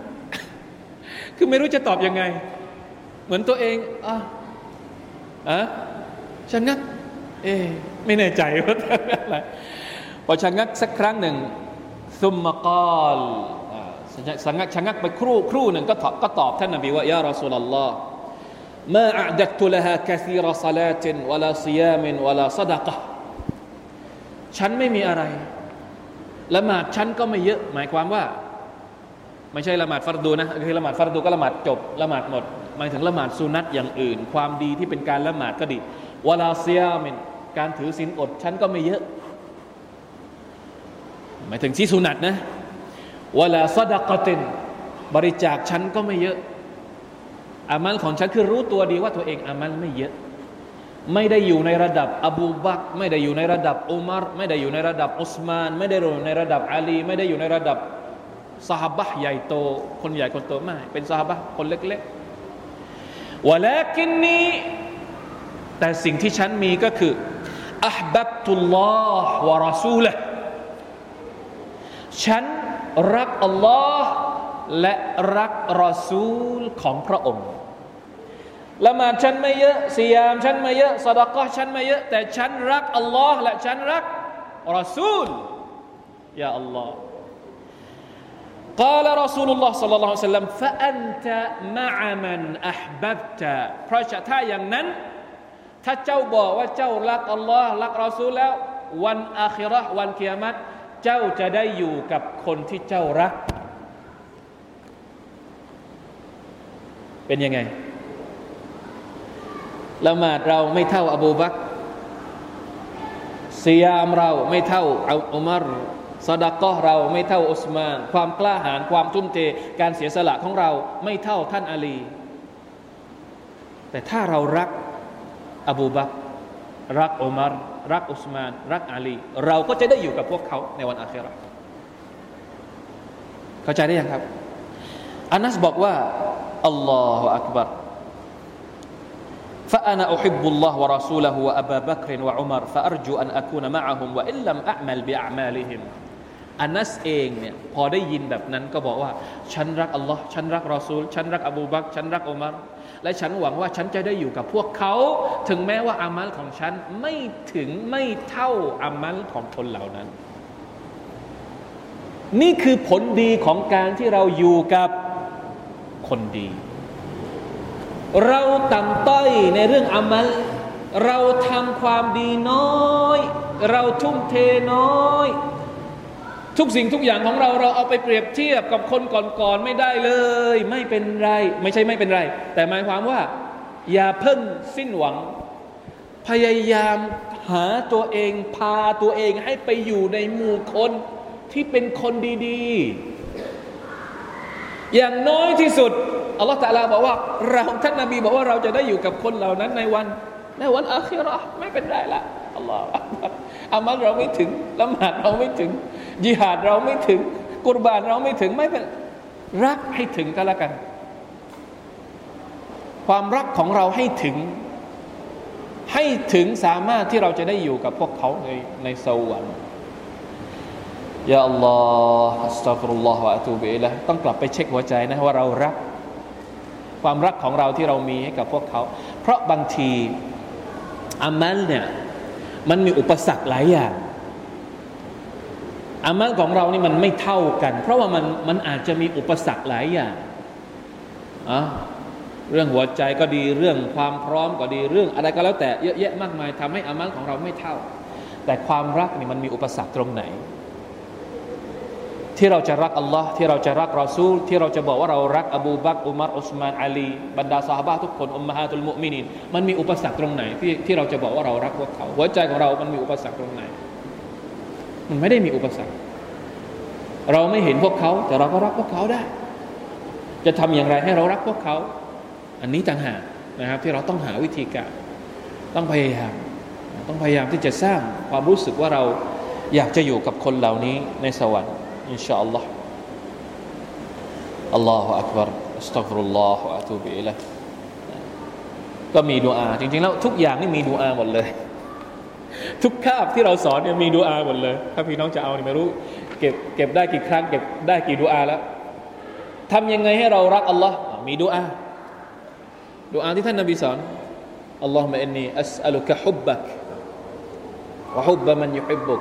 คือไม่รู้จะตอบยังไง เหมือนตัวเองอ่ะอ่ะชะงักเอ๊ไม่แน่ใจว่าอะไร พอชะงักสักครั้งหนึ่งซุมมะกอลชะงักชะงักไปครู่ครู่หนึ่งก็ตอบก็ตอบท่านนบีว่ายารอสูลลลอฮ์ ما أعددت لها كثير صلاة ولا صيام ولا صدقة ฉันไม่มีอะไรละหมาดฉันก็ไม่เยอะ หมายความว่า ไม่ใช่ละหมาดฟัรดูนะคือละหมาดฟัรดูก็ละหมาดจบละหมาดหมดหมายถึงละหมาดสุนัตอย่างอื่น ความดีที่เป็นการละหมาดก็ดีวลาเซียมินการถือศีลอดฉันก็ไม่เยอะ หมายถึงที่สุนัตนะวลาซดกตินบริจาคฉันก็ไม่เยอะ อามัลของฉันคือรู้ตัวดีว่าตัวเองอามัลไม่เยอะ ไม่ได้อยู่ในระดับอบูบักไม่ได้อยู่ในระดับอุมารไม่ได้อยู่ในระดับอุสมาน ไม่ได้อยู่ในระดับอาลี ไม่ได้อยู่ในระดับสหบะใหญ่โต คนใหญ่คนโตไม่เป็นสหบะคนเล็กๆวะแล้วกินนี้แต่สิ่งที่ฉันมีก็คืออัพบับตุลลอฮ์วะรอซูละ ฉันรักอัลลอฮ์และรักรอซูลของพระองค์ละหมาดฉันไม่เยอะสียามฉันไม่เยอะสดกะฉันไม่เยอะ แต่ฉันรักอัลลอฮ์และฉันรักรอซูลยาอัลลอฮ์ قال رسول الله صلى الله عليه وسلم فأنت مع من أحببت เพราะถ้าอย่างนั้น ถ้าเจ้าบอกว่าเจ้ารักอัลลอฮ์รักรอซูลแล้ว วันอาคิรอวันเกียรติ เจ้าจะได้อยู่กับคนที่เจ้ารัก เป็นยังไงละหมาดเราไม่เท่าอบูบักซียามเราไม่เท่าอุมารสดากะเราไม่เท่าอุสมาน ความกล้าหาญความทุ่มเทการเสียสละของเราไม่เท่าท่านอาลี แต่ถ้าเรารักอบูบักรักอุมาร รักอุสมาน รักอาลี เราก็จะได้อยู่กับพวกเขาในวันอาคราเข้าใจได้ยังครับอานัสบอกว่าอัลลอฮฺอักบัร فأنا أحب الله ورسوله وأبا بكر وعمر فأرجو أن أكون معهم وإن لم أعمل بأعمالهم อานัสเองเนี่ยพอได้ยินแบบนั้นก็บอกว่า ฉันรักอัลลอฮ์ฉันรักรอซูล ฉันรักอบูบักฉันรักอุมารและฉันหวังว่าฉันจะได้อยู่กับพวกเขา ถึงแม้ว่าอามัลของฉันไม่ถึงไม่เท่าอามัลของคนเหล่านั้น นี่คือผลดีของการที่เราอยู่กับคนดี เราต่ำต้อยในเรื่องอามัลเราทำความดีน้อย เราทุ่มเทน้อย ทุกสิ่งทุกอย่างของเราเราเอาไปเปรียบเทียบกับคนก่อนๆไม่ได้เลย ไม่เป็นไร ไม่ใช่ไม่เป็นไร แต่หมายความว่า อย่าเพิ่งสิ้นหวัง พยายามหาตัวเองพาตัวเองให้ไปอยู่ในหมู่คนที่เป็นคนดีๆ อย่างน้อยที่สุดอัลลอฮฺตะลาบอกว่าเราท่านนาบีบอกว่าเราจะได้อยู่กับคนเหล่านั้นในวัน ในวันอาคิราะห์ไม่เป็นไรละ ลอฮฺอามัลเราไม่ถึงละหมาดเราไม่ถึงยิหาดเราไม่ถึง กุรบานเราไม่ถึงไม่เป็นรักให้ถึงก็แล้วกัน ความรักของเราให้ถึง ให้ถึงสามารถที่เราจะได้อยู่กับพวกเขาในในสวรรค์ยาอัลลอฮฺอัสตัฟรุลลอฮฺวะอะตูบิอิละต้องกลับไปเช็คหัวใจนะว่าเรารัก ความรักของเราที่เรามีให้กับพวกเขา เพราะบางทีอามัลเนี่ย มันมีอุปสรรคหลายอย่างอามัลของเรานี่มันไม่เท่ากัน เพราะว่ามันมันอาจจะมีอุปสรรคหลายอย่างอะเรื่องหัวใจก็ดีเรื่องความพร้อมก็ดีเรื่อง อะไรก็แล้วแต่เยอะแยะมากมายทำให้อามัลของเราไม่เท่า แต่ความรักนี่มันมีอุปสรรคตรงไหน ที่เราจะรักอัลลอฮ์ที่เราจะรักรอซูล ที่เราจะบอกว่าเรารักอบูบักอุมารอุสมานอาลีบรรดาสาบะทุกคนอุมมะฮาตุลมุมินินมันมีอุปสรรคตรงไหนที่ที่เราจะบอกว่าเรารักพวกเขาหัวใจของเรา มันมีอุปสรรคตรงไหน มันไม่ได้มีอุปสรรค เราไม่เห็นพวกเขา แต่เราก็รักพวกเขาได้ จะทำอย่างไรให้เรารักพวกเขา อันนี้ต่างหากนะครับ ที่เราต้องหาวิธีการต้องพยายามต้องพยายามที่จะสร้างความรู้สึกว่าเราอยากจะอยู่กับคนเหล่านี้ในสวรรค์ อินชาอัลลอฮ์อัลลอฮฺอักบารอัสตัฟรุลลอฮฺอะตูบิละก็มีดูอาจริงๆแล้วทุกอย่างนี่มีดูอาหมดเลย ทุกคาบที่เราสอนเนี่ยมีดูอาหมดเลย ถ้าพี่น้องจะเอาเนี่ยไม่รู้ เก็บเก็บได้กี่ครั้งเก็บได้กี่ดูอาแล้วทำยังไงให้เรารักอัลลอฮ์มีดูอาดูอาที่ท่านนบีสอนอัลลอฮฺมะอินนีอัสอัลุกะฮุบบักวะฮุบบะมันยุฮิบบุก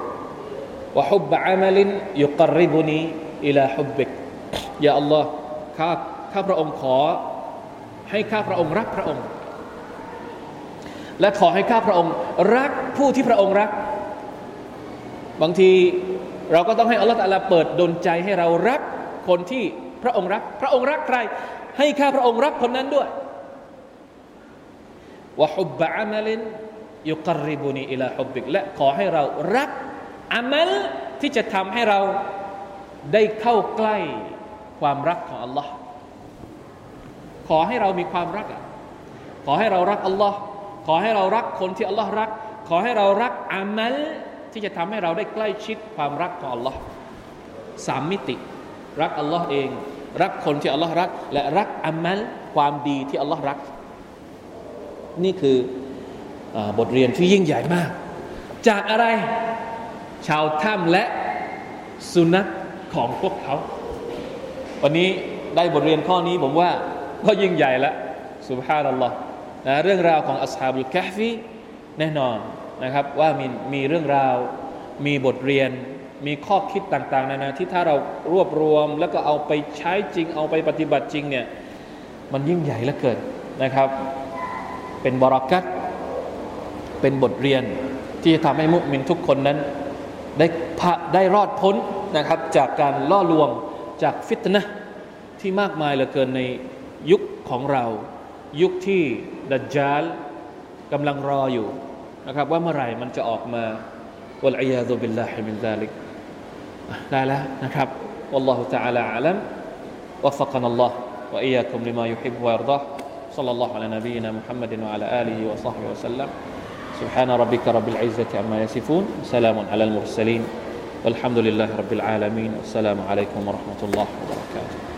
วะฮุบอามัลินยุกริบุนีอิลาฮุบบิกยาอัลลอฮ์ข้าข้าพระองค์ขอ ให้ข้าพระองค์รักพระองค์ และขอให้ข้าพระองค์รักผู้ที่พระองค์รัก บางทีเราก็ต้องให้อัลลอฮฺตะลาเปิดดลใจให้เรารักคนที่พระองค์รัก พระองค์รักใคร ให้ข้าพระองค์รักคนนั้นด้วยวะฮุบอามัลินยุกริบุนีอิลาฮุบบิกและขอให้เรารัก อามัลที่จะทำให้เราได้เข้าใกล้ความรักของอัลลอฮ์ขอให้เรามีความรักอะขอให้เรารักอัลลอฮ์ขอให้เรารักคนที่อัลลอฮ์รัก ขอให้เรารักอามัลที่จะทำให้เราได้ใกล้ชิดความรักของอัลลอฮ์สามมิติ รักอัลลอฮ์เอง รักคนที่อัลลอฮ์รัก และรักอามัลความดีที่อัลลอฮ์รัก นี่คือบทเรียนที่ยิ่งใหญ่มาก จากอะไร ชาวถ้ำและสุนัขของพวกเขา วันนี้ได้บทเรียนข้อนี้ผมว่าก็ยิ่งใหญ่ละสุบฮานัลลอฮ์นะเรื่องราวของอัสฮาบุลกะฟีแน่นอนนะครับว่ามีมีเรื่องราวมีบทเรียน มีข้อคิดต่างๆ นานาที่ถ้าเรารวบรวม แล้วก็เอาไปใช้จริง เอาไปปฏิบัติจริงเนี่ยมันยิ่งใหญ่เหลือเกินนะครับ เป็นบรักัตเป็นบทเรียนที่จะทำให้มุสลิมทุกคนนั้น ได้ได้รอดพ้นนะครับ จากการล่อลวงจากฟิตนะที่มากมายเหลือเกินในยุคของเรา ยุคที่ดัจจาลกำลังรออยู่นะครับ ว่าเมื่อไหร่มันจะออกมาวัลอียาดุบิลลาฮิมินซาลิกได้แล้วนะครับ والله تعالى أعلم وفقنا الله وإياكم لما يحب ويرضاه صلى الله على نبينا محمد وعلى آله وصحبه وسلم سبحان ربك رب العزة عما يصفون سلام على المرسلين والحمد لله رب العالمين والسلام عليكم ورحمة الله وبركاته.